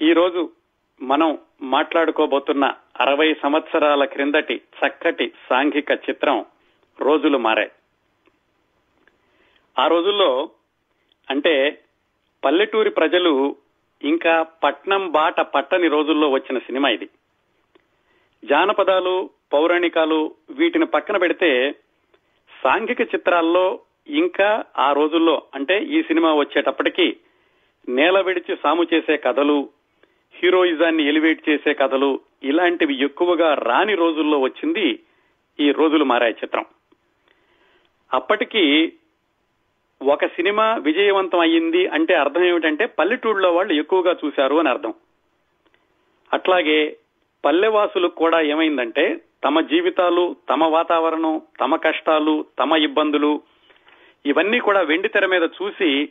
ఈ రోజు మనం మాట్లాడుకోబోతున్న అరవై సంవత్సరాల క్రిందటి చక్కటి సాంఘిక చిత్రం రోజులు మారాయి ఆ రోజుల్లో అంటే పల్లెటూరి ప్రజలు ఇంకా పట్నం బాట పట్టని రోజుల్లో వచ్చిన సినిమా ఇది. జానపదాలు పౌరాణికాలు వీటిని పక్కన పెడితే సాంఘిక చిత్రాల్లో ఇంకా ఆ రోజుల్లో అంటే ఈ సినిమా వచ్చేటప్పటికి నేల విడిచి సాము చేసే కథలు హీరోయిజాన్ని ఎలివేట్ చేసే కథలు ఇలాంటివి ఎక్కువగా రాని రోజుల్లో వచ్చింది ఈ రోజులు మారాయి చిత్రం. అప్పటికి ఒక సినిమా విజయవంతం అయ్యింది అంటే అర్థం ఏమిటంటే పల్లెటూళ్ళలో వాళ్ళు ఎక్కువగా చూశారు అని అర్థం. అట్లాగే పల్లెవాసులకు కూడా ఏమైందంటే తమ జీవితాలు తమ వాతావరణం తమ కష్టాలు తమ ఇబ్బందులు ఇవన్నీ కూడా వెండి తెర మీద చూసి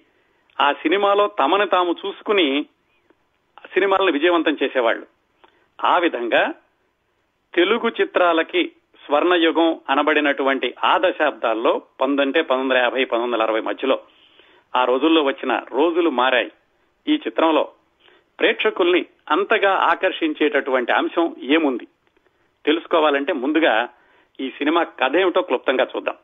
ఆ సినిమాలో తమను తాము చూసుకుని సినిమాలను విజయవంతం చేసేవాళ్ళు. ఆ విధంగా తెలుగు చిత్రాలకి స్వర్ణయుగం అనబడినటువంటి ఆ దశాబ్దాల్లో పంతొంటే పంతొమ్మిది వందల యాభై పంతొమ్మిది వందల అరవై మధ్యలో ఆ రోజుల్లో వచ్చిన రోజులు మారాయి. ఈ చిత్రంలో ప్రేక్షకుల్ని అంతగా ఆకర్షించేటటువంటి అంశం ఏముంది? తెలుసుకోవాలంటే ముందుగా ఈ సినిమా కథ ఏమిటో క్లుప్తంగా చూద్దాం.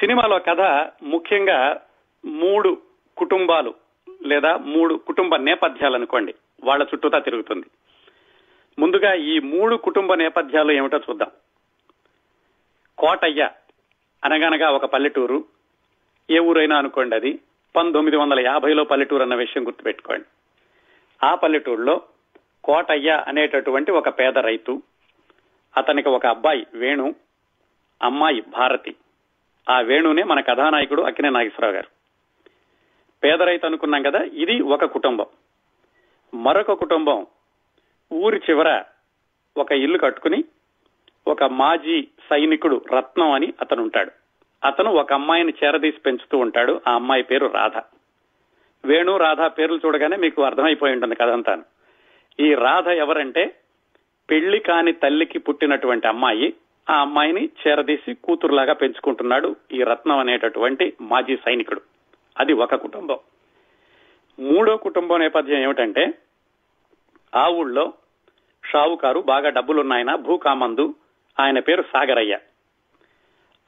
సినిమాలో కథ ముఖ్యంగా మూడు కుటుంబాలు లేదా మూడు కుటుంబ నేపథ్యాలు అనుకోండి. వాళ్ళ చుట్టూతా తిరుగుతుంది. ముందుగా ఈ మూడు కుటుంబ నేపథ్యాలు ఏమిటో చూద్దాం. కోటయ్య అనగనగా ఒక పల్లెటూరు. ఏ ఊరైనా అనుకోండి అది. పంతొమ్మిది వందల యాభైలో పల్లెటూరు అన్న విషయం గుర్తుపెట్టుకోండి. ఆ పల్లెటూరులో కోటయ్య అనేటటువంటి ఒక పేద రైతు అతనికి ఒక అబ్బాయి వేణు అమ్మాయి భారతి. ఆ వేణునే మన కథానాయకుడు అక్కినే నాగేశ్వరరావు గారు. పేద రైతు అనుకున్నాం కదా ఇది ఒక కుటుంబం. మరొక కుటుంబం ఊరి చివర ఒక ఇల్లు కట్టుకుని ఒక మాజీ సైనికుడు రత్నం అని అతను ఉంటాడు అతను ఒక అమ్మాయిని చేరదీసి పెంచుతూ ఉంటాడు. ఆ అమ్మాయి పేరు రాధ. వేణు రాధ పేర్లు చూడగానే మీకు అర్థమైపోయి ఉంటుంది కదంతా ఈ రాధ ఎవరంటే పెళ్ళి కాని తల్లికి పుట్టినటువంటి అమ్మాయి ఆ అమ్మాయిని చేరదీసి కూతురులాగా పెంచుకుంటున్నాడు ఈ రత్నం అనేటటువంటి మాజీ సైనికుడు. అది ఒక కుటుంబం. మూడో కుటుంబం నేపథ్యం ఏమిటంటే ఆ ఊళ్ళో షావుకారు బాగా డబ్బులున్నాయన భూకామందు ఆయన పేరు సాగరయ్య.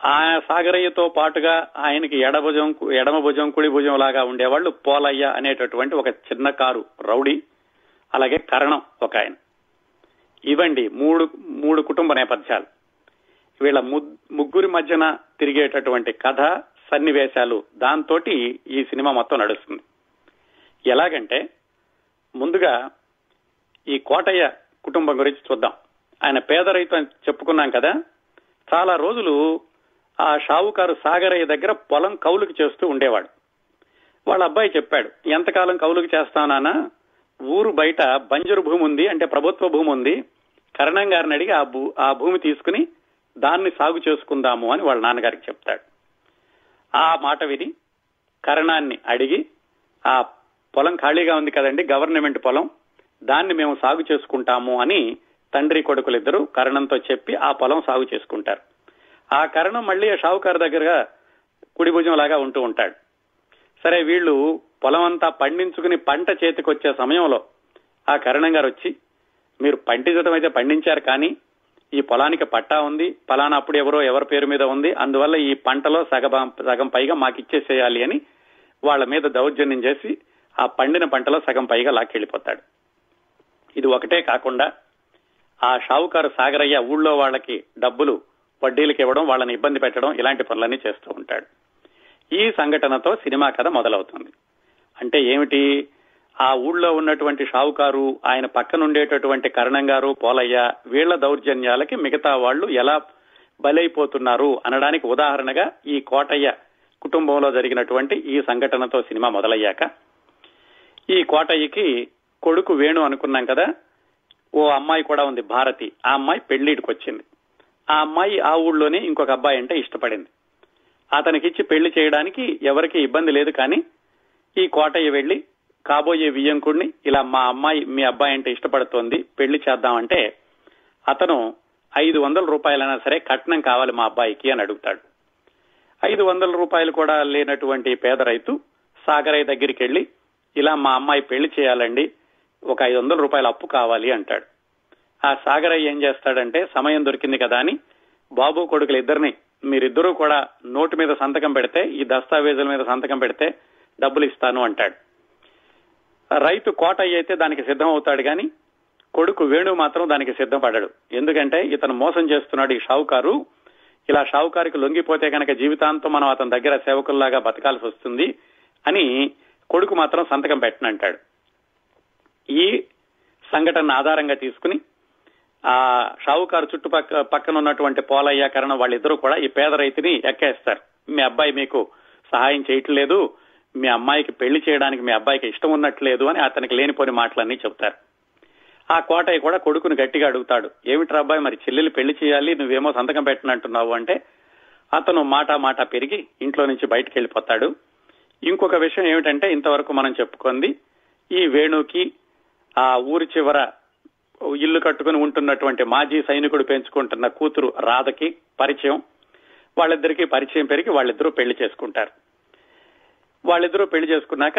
ఆ సాగరయ్యతో పాటుగా ఆయనకి ఎడభుజం ఎడమ భుజం కుడి భుజం లాగా ఉండేవాళ్ళు పోలయ్య అనేటటువంటి ఒక చిన్న కారు రౌడీ అలాగే కరణం ఒక ఆయన. ఇవండి మూడు మూడు కుటుంబ నేపథ్యాలు. వీళ్ళ ముగ్గురి మధ్యన తిరిగేటటువంటి కథ సన్నివేశాలు. దాంతోటి ఈ సినిమా మొత్తం నడుస్తుంది. ఎలాగంటే ముందుగా ఈ కోటయ్య కుటుంబం గురించి చూద్దాం. ఆయన పేద రైతు అని చెప్పుకున్నాం కదా చాలా రోజులు ఆ షావుకారు సాగరయ్య దగ్గర పొలం కౌలుకి చేస్తూ ఉండేవాడు. వాళ్ళ అబ్బాయి చెప్పాడు ఎంతకాలం కౌలుకి చేస్తానా ఊరు బయట బంజరు భూమి ఉంది అంటే ప్రభుత్వ భూమి ఉంది. కరణం గారిని అడిగి ఆ భూ ఆ భూమి తీసుకుని దాన్ని సాగు చేసుకుందాము అని వాళ్ళ నాన్నగారికి చెప్తాడు. ఆ మాట విని కరణాన్ని అడిగి ఆ పొలం ఖాళీగా ఉంది కదండి గవర్నమెంట్ పొలం దాన్ని మేము సాగు చేసుకుంటాము అని తండ్రి కొడుకులిద్దరూ కరణంతో చెప్పి ఆ పొలం సాగు చేసుకుంటారు. ఆ కరణం మళ్ళీ షావుకారు దగ్గరగా కుడి భుజం లాగా ఉంటూ ఉంటాడు. సరే వీళ్ళు పొలం అంతా పండించుకుని పంట చేతికొచ్చే సమయంలో ఆ కరణం గారు వచ్చి మీరు పండించడం అయితే పండించారు కానీ ఈ పొలానికి పట్టా ఉంది. ఫలానా అప్పుడు ఎవరో ఎవరి పేరు మీద ఉంది. అందువల్ల ఈ పంటలో సగం సగం పైగా మాకు ఇచ్చేసేయాలి అని వాళ్ళ మీద దౌర్జన్యం చేసి ఆ పండిన పంటలో సగం పైగా లాక్కెళ్ళిపోతాడు ఇది ఒకటే కాకుండా ఆ షావుకారు సాగరయ్య ఊళ్ళో వాళ్ళకి డబ్బులు వడ్డీలకు ఇవ్వడం వాళ్ళని ఇబ్బంది పెట్టడం ఇలాంటి పనులన్నీ చేస్తూ ఉంటాడు. ఈ సంఘటనతో సినిమా కథ మొదలవుతుంది. అంటే ఏమిటి? ఆ ఊళ్ళో ఉన్నటువంటి షావుకారు ఆయన పక్కనుండేటటువంటి కరణం గారు పోలయ్య వీళ్ళ దౌర్జన్యాలకి మిగతా వాళ్ళు ఎలా బలైపోతున్నారు అనడానికి ఉదాహరణగా ఈ కోటయ్య కుటుంబంలో జరిగినటువంటి ఈ సంఘటనతో సినిమా మొదలయ్యాక. ఈ కోటయ్యకి కొడుకు వేణు అనుకున్నాం కదా ఓ అమ్మాయి కూడా ఉంది భారతి. ఆ అమ్మాయి పెళ్ళిడికి వచ్చింది ఆ అమ్మాయి ఆ ఊళ్ళోనే ఇంకొక అబ్బాయి అంటే ఇష్టపడింది. అతనికిచ్చి పెళ్ళి చేయడానికి ఎవరికి ఇబ్బంది లేదు కానీ ఈ కోటయ్య వెళ్ళి కాబోయే వియ్యంకుడిని ఇలా మా అమ్మాయి మీ అబ్బాయి అంటే ఇష్టపడుతోంది పెళ్ళి చేద్దామంటే అతను ఐదు వందల రూపాయలైనా సరే కట్నం కావాలి మా అబ్బాయికి అని అడుగుతాడు. ఐదు వందల రూపాయలు కూడా లేనటువంటి పేద రైతు సాగరయ్య దగ్గరికి వెళ్ళి ఇలా మా అమ్మాయి పెళ్ళి చేయాలండి ఒక ఐదు వందల రూపాయలు అప్పు కావాలి అంటాడు. ఆ సాగరయ్య ఏం చేస్తాడంటే సమయం దొరికింది కదా అని బాబు కొడుకులు ఇద్దరిని మీరిద్దరూ కూడా నోటు మీద సంతకం పెడితే ఈ దస్తావేజుల మీద సంతకం పెడితే డబ్బులు ఇస్తాను అంటాడు. రైతు కోటయ్య అయితే దానికి సిద్ధం అవుతాడు కానీ కొడుకు వేణు మాత్రం దానికి సిద్ధపడ్డాడు ఎందుకంటే ఇతను మోసం చేస్తున్నాడు ఈ షావుకారు. ఇలా షావుకారికి లొంగిపోతే కనుక జీవితాంతం మనం అతని దగ్గర సేవకుల్లాగా బతకాల్సి వస్తుంది అని కొడుకు మాత్రం సంతకం పెట్టనంటాడు. ఈ సంఘటన ఆధారంగా తీసుకుని ఆ షావుకారు చుట్టుపక్క పక్కన ఉన్నటువంటి పోలయ్య కరణ వాళ్ళిద్దరూ కూడా ఈ పేద రైతుని ఎక్కేస్తారు. మీ అబ్బాయి మీకు సహాయం చేయట్లేదు మీ అమ్మాయికి పెళ్ళి చేయడానికి మీ అబ్బాయికి ఇష్టం ఉన్నట్లేదు అని అతనికి లేనిపోని మాటలన్నీ చెప్తారు ఆ కోటయ్య కూడా కొడుకుని గట్టిగా అడుగుతాడు. ఏమిట్రా అబ్బాయి మరి చెల్లెలు పెళ్ళి చేయాలి నువ్వేమో సంతకం పెట్టనంటున్నావు అంటే అతను మాట మాట పెరిగి ఇంట్లో నుంచి బయటకు వెళ్ళిపోతాడు. ఇంకొక విషయం ఏమిటంటే ఇంతవరకు మనం చెప్పుకుంది ఈ వేణుకి ఆ ఊరి చివర ఇల్లు కట్టుకుని ఉంటున్నటువంటి మాజీ సైనికుడు పెంచుకుంటున్న కూతురు రాధకి పరిచయం. వాళ్ళిద్దరికీ పరిచయం పెరిగి వాళ్ళిద్దరూ పెళ్ళి చేసుకుంటారు. వాళ్ళిద్దరూ పెళ్ళి చేసుకున్నాక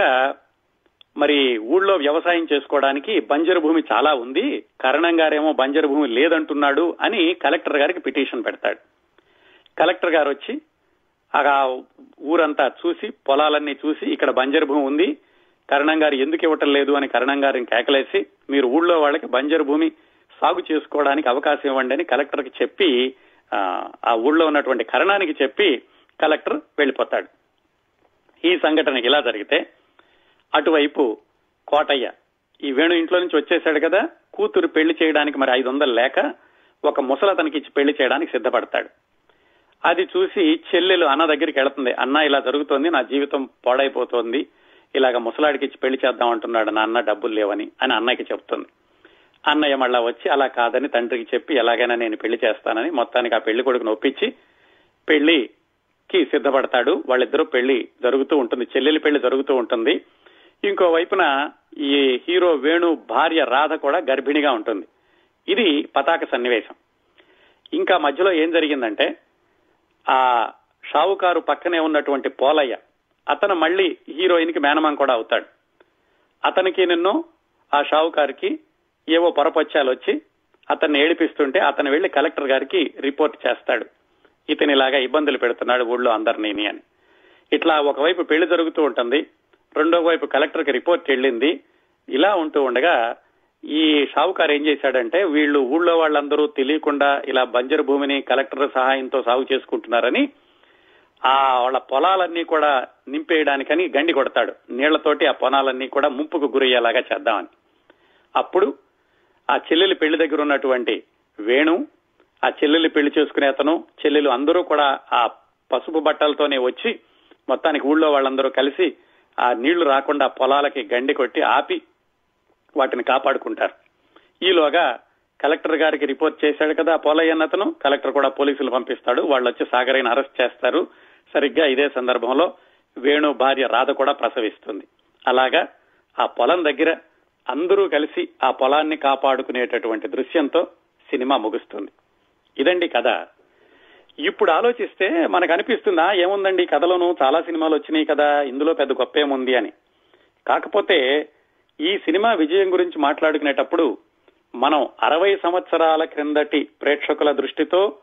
మరి ఊళ్ళో వ్యవసాయం చేసుకోవడానికి బంజరు భూమి చాలా ఉంది. కరణం గారేమో బంజరు భూమి లేదంటున్నాడు అని కలెక్టర్ గారికి పిటిషన్ పెడతాడు. కలెక్టర్ గారు వచ్చి ఆ ఊరంతా చూసి పొలాలన్నీ చూసి ఇక్కడ బంజరు భూమి ఉంది. కరణం గారు ఎందుకు ఇవ్వటం లేదు అని కరణం గారిని కేకలేసి మీరు ఊళ్ళో వాళ్ళకి బంజరు భూమి సాగు చేసుకోవడానికి అవకాశం ఇవ్వండి అని కలెక్టర్కి చెప్పి ఆ ఊళ్ళో ఉన్నటువంటి కరణానికి చెప్పి కలెక్టర్ వెళ్ళిపోతాడు. ఈ సంఘటన ఇలా జరిగితే అటువైపు కోటయ్య ఈ వేణు ఇంట్లో నుంచి వచ్చేశాడు కదా కూతురు పెళ్ళి చేయడానికి మరి ఐదు వందలు లేక ఒక ముసల ఇచ్చి పెళ్ళి చేయడానికి సిద్ధపడతాడు. అది చూసి చెల్లెలు అన్న దగ్గరికి వెళుతుంది అన్న ఇలా జరుగుతోంది నా జీవితం పాడైపోతోంది ఇలాగ ముసలాడికి ఇచ్చి పెళ్ళి చేద్దాం అంటున్నాడు నా అన్న డబ్బులు లేవని అని అన్నయ్యకి చెప్తుంది. అన్నయ్య మళ్ళా వచ్చి అలా కాదని తండ్రికి చెప్పి ఎలాగైనా నేను పెళ్ళి చేస్తానని మొత్తానికి ఆ పెళ్ళి కొడుకును ఒప్పించి కి సిద్ధపడతాడు. వాళ్ళిద్దరూ పెళ్ళి జరుగుతూ ఉంటుంది. చెల్లెలి పెళ్ళి జరుగుతూ ఉంటుంది. ఇంకో వైపున ఈ హీరో వేణు భార్య రాధ కూడా గర్భిణిగా ఉంటుంది. ఇది పతాక సన్నివేశం. ఇంకా మధ్యలో ఏం జరిగిందంటే ఆ షావుకారు పక్కనే ఉన్నటువంటి పోలయ్య అతను మళ్ళీ హీరోయిన్కి మేనమాం కూడా అవుతాడు. అతనికి నిన్ను ఆ షావుకారికి ఏవో పొరపచ్చాలు వచ్చి అతన్ని ఏడిపిస్తుంటే అతను వెళ్ళి కలెక్టర్ గారికి రిపోర్ట్ చేస్తాడు. ఇతని ఇలాగా ఇబ్బందులు పెడుతున్నాడు ఊళ్ళో అందరినీ అని. ఇట్లా ఒకవైపు పెళ్ళి జరుగుతూ ఉంటుంది రెండో వైపు కలెక్టర్కి రిపోర్ట్ వెళ్ళింది. ఇలా ఉంటూ ఉండగా ఈ షావుకారు ఏం చేశాడంటే వీళ్ళు ఊళ్ళో వాళ్ళందరూ తెలియకుండా ఇలా బంజరు భూమిని కలెక్టర్ సహాయంతో సాగు చేసుకుంటున్నారని ఆ వాళ్ళ పొలాలన్నీ కూడా నింపేయడానికని గండి కొడతాడు. నీళ్ళతోటి ఆ పొలాలన్నీ కూడా ముంపుకు గురయ్యేలాగా చేద్దామని. అప్పుడు ఆ చెల్లెలి పెళ్ళి దగ్గర ఉన్నటువంటి వేణు ఆ చెల్లెలు పెళ్ళి చేసుకునే అతను చెల్లెలు అందరూ కూడా ఆ పసుపు బట్టలతోనే వచ్చి మొత్తానికి ఊళ్ళో వాళ్ళందరూ కలిసి ఆ నీళ్ళు రాకుండా పొలాలకి గండి కొట్టి ఆపి వాటిని కాపాడుకుంటారు. ఈలోగా కలెక్టర్ గారికి రిపోర్ట్ చేశాడు కదా పోలయ్యన్న అతను. కలెక్టర్ కూడా పోలీసులు పంపిస్తాడు. వాళ్ళు వచ్చి సాగరైన అరెస్ట్ చేస్తారు. సరిగ్గా ఇదే సందర్భంలో వేణు భార్య రాధ కూడా ప్రసవిస్తుంది. అలాగా ఆ పొలం దగ్గర అందరూ కలిసి ఆ పొలాన్ని కాపాడుకునేటటువంటి దృశ్యంతో సినిమా ముగుస్తుంది. ఇదండి కథ. ఇప్పుడు ఆలోచిస్తే మనకు అనిపిస్తుందా ఏముందండి కథలోనూ? చాలా సినిమాలు వచ్చినాయి కదా ఇందులో పెద్ద గొప్ప ఏముంది అని. కాకపోతే ఈ సినిమా విజయం గురించి మాట్లాడుకునేటప్పుడు మనం అరవై సంవత్సరాల క్రిందటి ప్రేక్షకుల దృష్టితో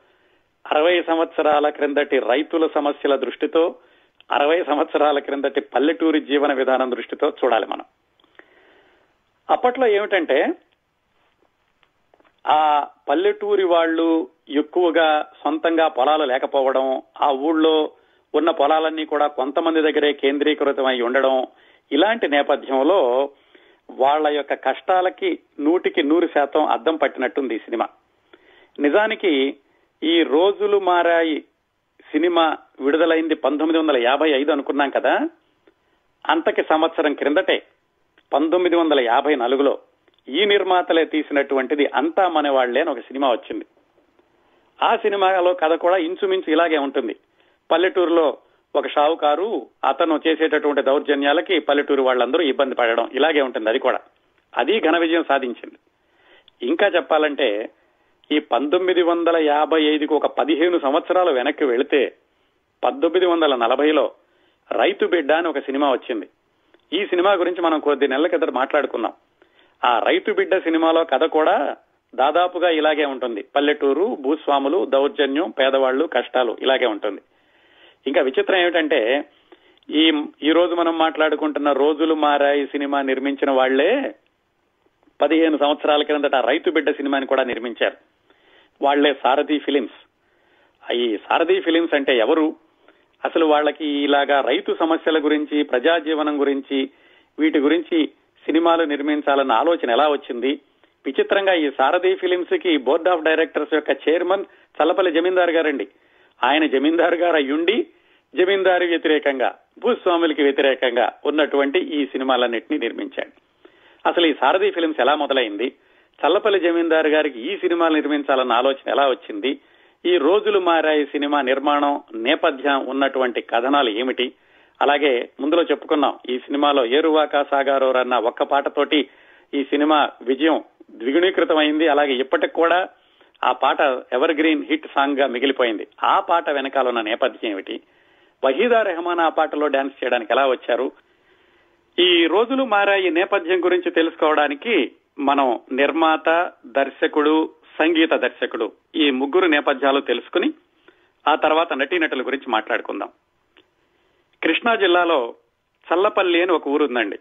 అరవై సంవత్సరాల క్రిందటి రైతుల సమస్యల దృష్టితో అరవై సంవత్సరాల క్రిందటి పల్లెటూరి జీవన విధానం దృష్టితో చూడాలి మనం. అప్పట్లో ఏమిటంటే ఆ పల్లెటూరి వాళ్ళు ఎక్కువగా సొంతంగా పొలాలు లేకపోవడం ఆ ఊళ్ళో ఉన్న పొలాలన్నీ కూడా కొంతమంది దగ్గరే కేంద్రీకృతమై ఉండడం ఇలాంటి నేపథ్యంలో వాళ్ళ యొక్క కష్టాలకి నూటికి నూరు శాతం అద్దం పట్టినట్టుంది ఈ సినిమా. నిజానికి ఈ రోజులు మారాయి సినిమా విడుదలైంది పంతొమ్మిది వందల యాభై ఐదు అనుకున్నాం కదా? అంతకి సంవత్సరం క్రిందటే పంతొమ్మిది వందల యాభై నాలుగులో ఈ నిర్మాతలే తీసినటువంటిది అంతా మనవాళ్ళే అని ఒక సినిమా వచ్చింది. ఆ సినిమాలో కథ కూడా ఇంచుమించు ఇలాగే ఉంటుంది. పల్లెటూరులో ఒక షావుకారు అతను చేసేటటువంటి దౌర్జన్యాలకి పల్లెటూరు వాళ్ళందరూ ఇబ్బంది పడడం ఇలాగే ఉంటుంది అది కూడా. అది ఘన విజయం సాధించింది. ఇంకా చెప్పాలంటే ఈ పంతొమ్మిది వందల యాభై ఐదుకి ఒక పదిహేను సంవత్సరాలు వెనక్కి వెళితే పంతొమ్మిది వందల నలభైలో రైతు బిడ్డ అని ఒక సినిమా వచ్చింది. ఈ సినిమా గురించి మనం కొద్ది నెలల కిందట మాట్లాడుకున్నాం. ఆ రైతు బిడ్డ సినిమాలో కథ కూడా దాదాపుగా ఇలాగే ఉంటుంది. పల్లెటూరు భూస్వాములు దౌర్జన్యం పేదవాళ్ళు కష్టాలు ఇలాగే ఉంటుంది. ఇంకా విచిత్రం ఏమిటంటే ఈ ఈ రోజు మనం మాట్లాడుకుంటున్న రోజులు మారాయి సినిమా నిర్మించిన వాళ్ళే పదిహేను సంవత్సరాల క్రిందట రైతు బిడ్డ సినిమాని కూడా నిర్మించారు. వాళ్ళే సారథి ఫిలిమ్స్. ఈ సారథి ఫిలిమ్స్ అంటే ఎవరు? అసలు వాళ్ళకి ఇలాగా రైతు సమస్యల గురించి ప్రజా జీవనం గురించి వీటి గురించి సినిమాలు నిర్మించాలన్న ఆలోచన ఎలా వచ్చింది? విచిత్రంగా ఈ సారథి ఫిలిమ్స్కి బోర్డ్ ఆఫ్ డైరెక్టర్స్ యొక్క చైర్మన్ చల్లపల్లి జమీందార్ గారండి. ఆయన జమీందార్ గారు అయ్యుండి జమీందారు వ్యతిరేకంగా భూస్వాములకి వ్యతిరేకంగా ఉన్నటువంటి ఈ సినిమాలన్నింటినీ నిర్మించాడు. అసలు ఈ సారథి ఫిలిమ్స్ ఎలా మొదలైంది? చల్లపల్లి జమీందారు గారికి ఈ సినిమాలు నిర్మించాలన్న ఆలోచన ఎలా వచ్చింది? ఈ రోజులు మారాయి సినిమా నిర్మాణం నేపథ్యం ఉన్నటువంటి కథనాలు ఏమిటి? అలాగే ముందులో చెప్పుకున్నాం ఈ సినిమాలో ఏరువాకా సాగారోర్ అన్న ఒక్క పాటతోటి ఈ సినిమా విజయం ద్విగుణీకృతమైంది. అలాగే ఇప్పటికి కూడా ఆ పాట ఎవర్ గ్రీన్ హిట్ సాంగ్గా మిగిలిపోయింది. ఆ పాట వెనకాల ఉన్న నేపథ్యం ఏమిటి? వహీదా రెహమాన్ ఆ పాటలో డాన్స్ చేయడానికి ఎలా వచ్చారు? ఈ రోజులు మారాయి నేపథ్యం గురించి తెలుసుకోవడానికి మనం నిర్మాత దర్శకుడు సంగీత దర్శకుడు ఈ ముగ్గురు నేపథ్యాలు తెలుసుకుని ఆ తర్వాత నటీనటుల గురించి మాట్లాడుకుందాం. కృష్ణా జిల్లాలో చల్లపల్లి అని ఒక ఊరు ఉందండి.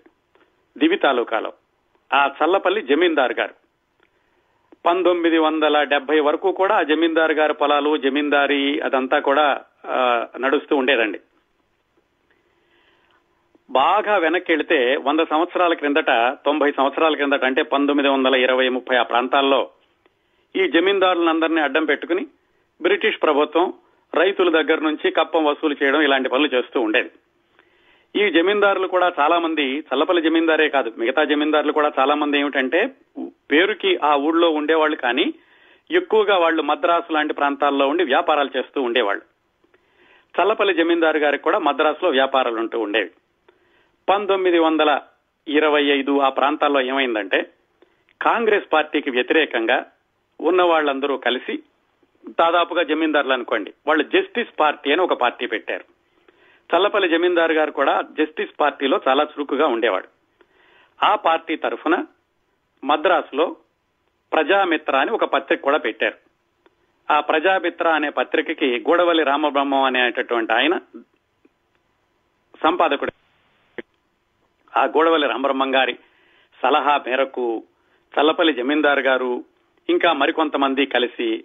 దివి తాలూకాలో. ఆ చల్లపల్లి జమీందార్ గారు. పంతొమ్మిది వందల డెబ్బై వరకు కూడా ఆ జమీందార్ గారి పొలాలు జమీందారీ అదంతా కూడా నడుస్తూ ఉండేదండి. బాగా వెనక్కి వెళితే వంద సంవత్సరాల క్రిందట తొంభై సంవత్సరాల క్రిందట అంటే పంతొమ్మిది వందల ఇరవై ముప్పై ఆ ప్రాంతాల్లో ఈ జమీందారులందరినీ అడ్డం పెట్టుకుని బ్రిటిష్ ప్రభుత్వం రైతుల దగ్గర నుంచి కప్పం వసూలు చేయడం ఇలాంటి పనులు చేస్తూ ఉండేది. ఈ జమీందారులు కూడా చాలా మంది చల్లపల్లి జమీందారే కాదు మిగతా జమీందారులు కూడా చాలా మంది ఏమిటంటే పేరుకి ఆ ఊళ్ళో ఉండేవాళ్ళు కానీ ఎక్కువగా వాళ్ళు మద్రాసు లాంటి ప్రాంతాల్లో ఉండి వ్యాపారాలు చేస్తూ ఉండేవాళ్ళు. చల్లపల్లి జమీందారు గారికి కూడా మద్రాసులో వ్యాపారాలు ఉంటూ ఉండేవి. పంతొమ్మిది వందల ఇరవై ఐదు ఆ ప్రాంతాల్లో ఏమైందంటే కాంగ్రెస్ పార్టీకి వ్యతిరేకంగా ఉన్న వాళ్ళందరూ కలిసి దాదాపుగా జమీందారులు అనుకోండి వాళ్ళు జస్టిస్ పార్టీ అని ఒక పార్టీ పెట్టారు. చల్లపల్లి జమీందారు గారు కూడా జస్టిస్ పార్టీలో చాలా చురుకుగా ఉండేవాడు. ఆ పార్టీ తరఫున మద్రాసులో ప్రజామిత్ర అని ఒక పత్రిక కూడా పెట్టారు. ఆ ప్రజామిత్ర అనే పత్రికకి గూడవల్లి రామబ్రహ్మం అనేటటువంటి ఆయన సంపాదకుడు. ఆ గూడవల్లి రామబ్రహ్మం గారి సలహా మేరకు చల్లపల్లి జమీందారు గారు ఇంకా మరికొంతమంది కలిసి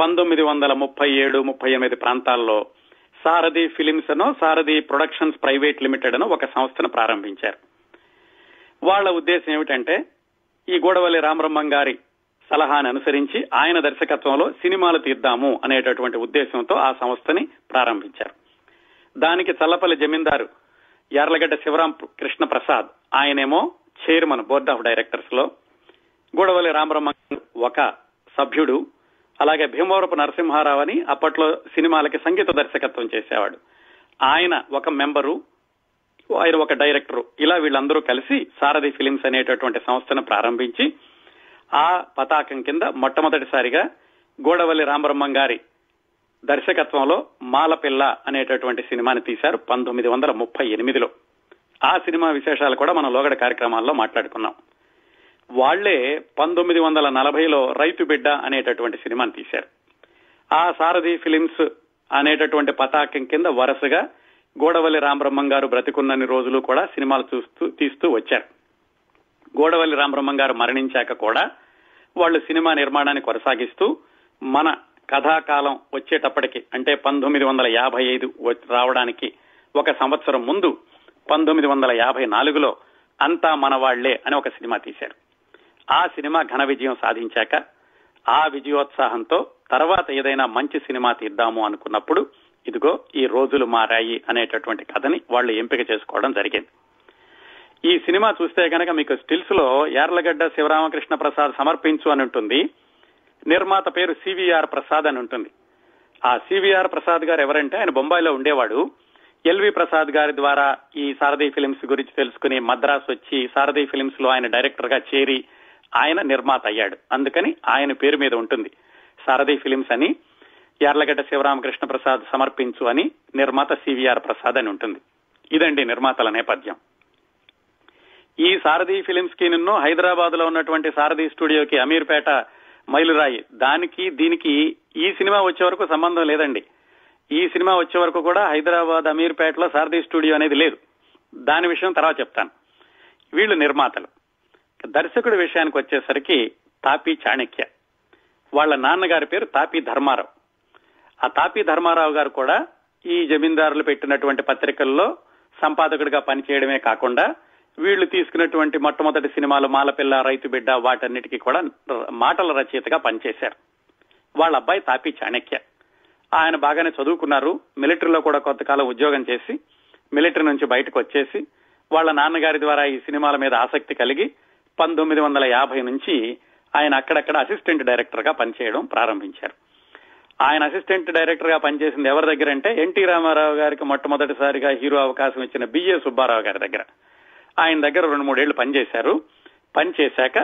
పంతొమ్మిది వందల ముప్పై ఏడు ముప్పై ఎనిమిది ప్రాంతాల్లో సారథి ఫిలిమ్స్ అనో సారథి ప్రొడక్షన్స్ ప్రైవేట్ లిమిటెడ్ అనో ఒక సంస్థను ప్రారంభించారు. వాళ్ళ ఉద్దేశం ఏమిటంటే ఈ గోడవల్లి రామబ్రహ్మం గారి సలహాను అనుసరించి ఆయన దర్శకత్వంలో సినిమాలు తీద్దాము అనేటటువంటి ఉద్దేశంతో ఆ సంస్థని ప్రారంభించారు. దానికి చల్లపల్లి జమీందారు యార్లగడ్డ శివరాం కృష్ణ ప్రసాద్ ఆయనేమో చైర్మన్ బోర్డ్ ఆఫ్ డైరెక్టర్స్లో గూడవల్లి రామబ్రహ్మ ఒక సభ్యుడు అలాగే భీమవరపు నరసింహారావు అని అప్పట్లో సినిమాలకి సంగీత దర్శకత్వం చేసేవాడు. ఆయన ఒక మెంబరు ఆయన ఒక డైరెక్టర్. ఇలా వీళ్ళందరూ కలిసి సారథి ఫిలిమ్స్ అనేటటువంటి సంస్థను ప్రారంభించి ఆ పతాకం కింద మొట్టమొదటిసారిగా గోడవల్లి రామబ్రహ్మం గారి దర్శకత్వంలో మాలపిల్ల అనేటటువంటి సినిమాని తీశారు పంతొమ్మిది వందల ముప్పై ఎనిమిదిలో. ఆ సినిమా విశేషాలు కూడా మనం లోగడ కార్యక్రమాల్లో మాట్లాడుకున్నాం. వాళ్ళే పంతొమ్మిది వందల నలభైలో రైతు బిడ్డ అనేటటువంటి సినిమాని తీశారు. ఆ సారథి ఫిలిమ్స్ అనేటటువంటి పతాకం కింద వరుసగా గోడవల్లి రామబ్రహ్మం గారు బ్రతికున్నన్ని రోజులు కూడా సినిమాలు చూస్తూ తీస్తూ వచ్చారు. గోడవల్లి రామబ్రహ్మం గారు మరణించాక కూడా వాళ్ళు సినిమా నిర్మాణాన్ని కొనసాగిస్తూ మన కథాకాలం వచ్చేటప్పటికి అంటే పంతొమ్మిది వందల యాభై ఐదు రావడానికి ఒక సంవత్సరం ముందు పంతొమ్మిది వందల యాభై నాలుగులో అంతా మన వాళ్ళే అని ఒక సినిమా తీశారు. ఆ సినిమా ఘన విజయం సాధించాక ఆ విజయోత్సాహంతో తర్వాత ఏదైనా మంచి సినిమా తీద్దాము అనుకున్నప్పుడు ఇదిగో ఈ రోజులు మారాయి అనేటటువంటి కథని వాళ్ళు ఎంపిక చేసుకోవడం జరిగింది. ఈ సినిమా చూస్తే కనుక మీకు స్టిల్స్లో యార్లగడ్డ శివరామకృష్ణ ప్రసాద్ సమర్పించు అని ఉంటుంది. నిర్మాత పేరు సివిఆర్ ప్రసాద్ అని ఉంటుంది. ఆ సివిఆర్ ప్రసాద్ గారు ఎవరంటే ఆయన బొంబాయిలో ఉండేవాడు. ఎల్వి ప్రసాద్ గారి ద్వారా ఈ సారథి ఫిలిమ్స్ గురించి తెలుసుకుని మద్రాసు వచ్చి సారథి ఫిలిమ్స్లో ఆయన డైరెక్టర్గా చేరి ఆయన నిర్మాత అయ్యాడు. అందుకని ఆయన పేరు మీద ఉంటుంది. సారథి ఫిలిమ్స్ అని యార్లగడ్డ శివరామకృష్ణ ప్రసాద్ సమర్పించు అని నిర్మాత సివిఆర్ ప్రసాద్ అని ఉంటుంది. ఇదండి నిర్మాతల నేపథ్యం. ఈ సారథి ఫిలిమ్స్కి నిన్ను హైదరాబాద్లో ఉన్నటువంటి సారథి స్టూడియోకి అమీర్పేట మైలురాయి. దానికి దీనికి ఈ సినిమా వచ్చే వరకు సంబంధం లేదండి. ఈ సినిమా వచ్చే వరకు కూడా హైదరాబాద్ అమీర్పేటలో సారథి స్టూడియో అనేది లేదు. దాని విషయం తర్వాత చెప్తాను. వీళ్ళు నిర్మాతలు. దర్శకుడి విషయానికి వచ్చేసరికి తాపీ చాణక్య. వాళ్ళ నాన్నగారి పేరు తాపీ ధర్మారావు. ఆ తాపీ ధర్మారావు గారు కూడా ఈ జమీందారులు పెట్టినటువంటి పత్రికల్లో సంపాదకుడిగా పనిచేయడమే కాకుండా వీళ్ళు తీసుకున్నటువంటి మొట్టమొదటి సినిమాలు మాలపిల్ల రైతు బిడ్డ వాటన్నిటికీ కూడా మాటల రచయితగా పనిచేశారు. వాళ్ళ అబ్బాయి తాపి చాణక్య. ఆయన బాగానే చదువుకున్నారు. మిలిటరీలో కూడా కొంతకాలం ఉద్యోగం చేసి మిలిటరీ నుంచి బయటకు వచ్చేసి వాళ్ళ నాన్నగారి ద్వారా ఈ సినిమాల మీద ఆసక్తి కలిగి పంతొమ్మిది వందల యాభై నుంచి ఆయన అక్కడక్కడ అసిస్టెంట్ డైరెక్టర్గా పనిచేయడం ప్రారంభించారు. ఆయన అసిస్టెంట్ డైరెక్టర్గా పనిచేసింది ఎవరి దగ్గర అంటే ఎన్టీ రామారావు గారికి మొట్టమొదటిసారిగా హీరో అవకాశం ఇచ్చిన బిఏ సుబ్బారావు గారి దగ్గర. ఆయన దగ్గర రెండు మూడేళ్ళు పనిచేశారు. పనిచేశాక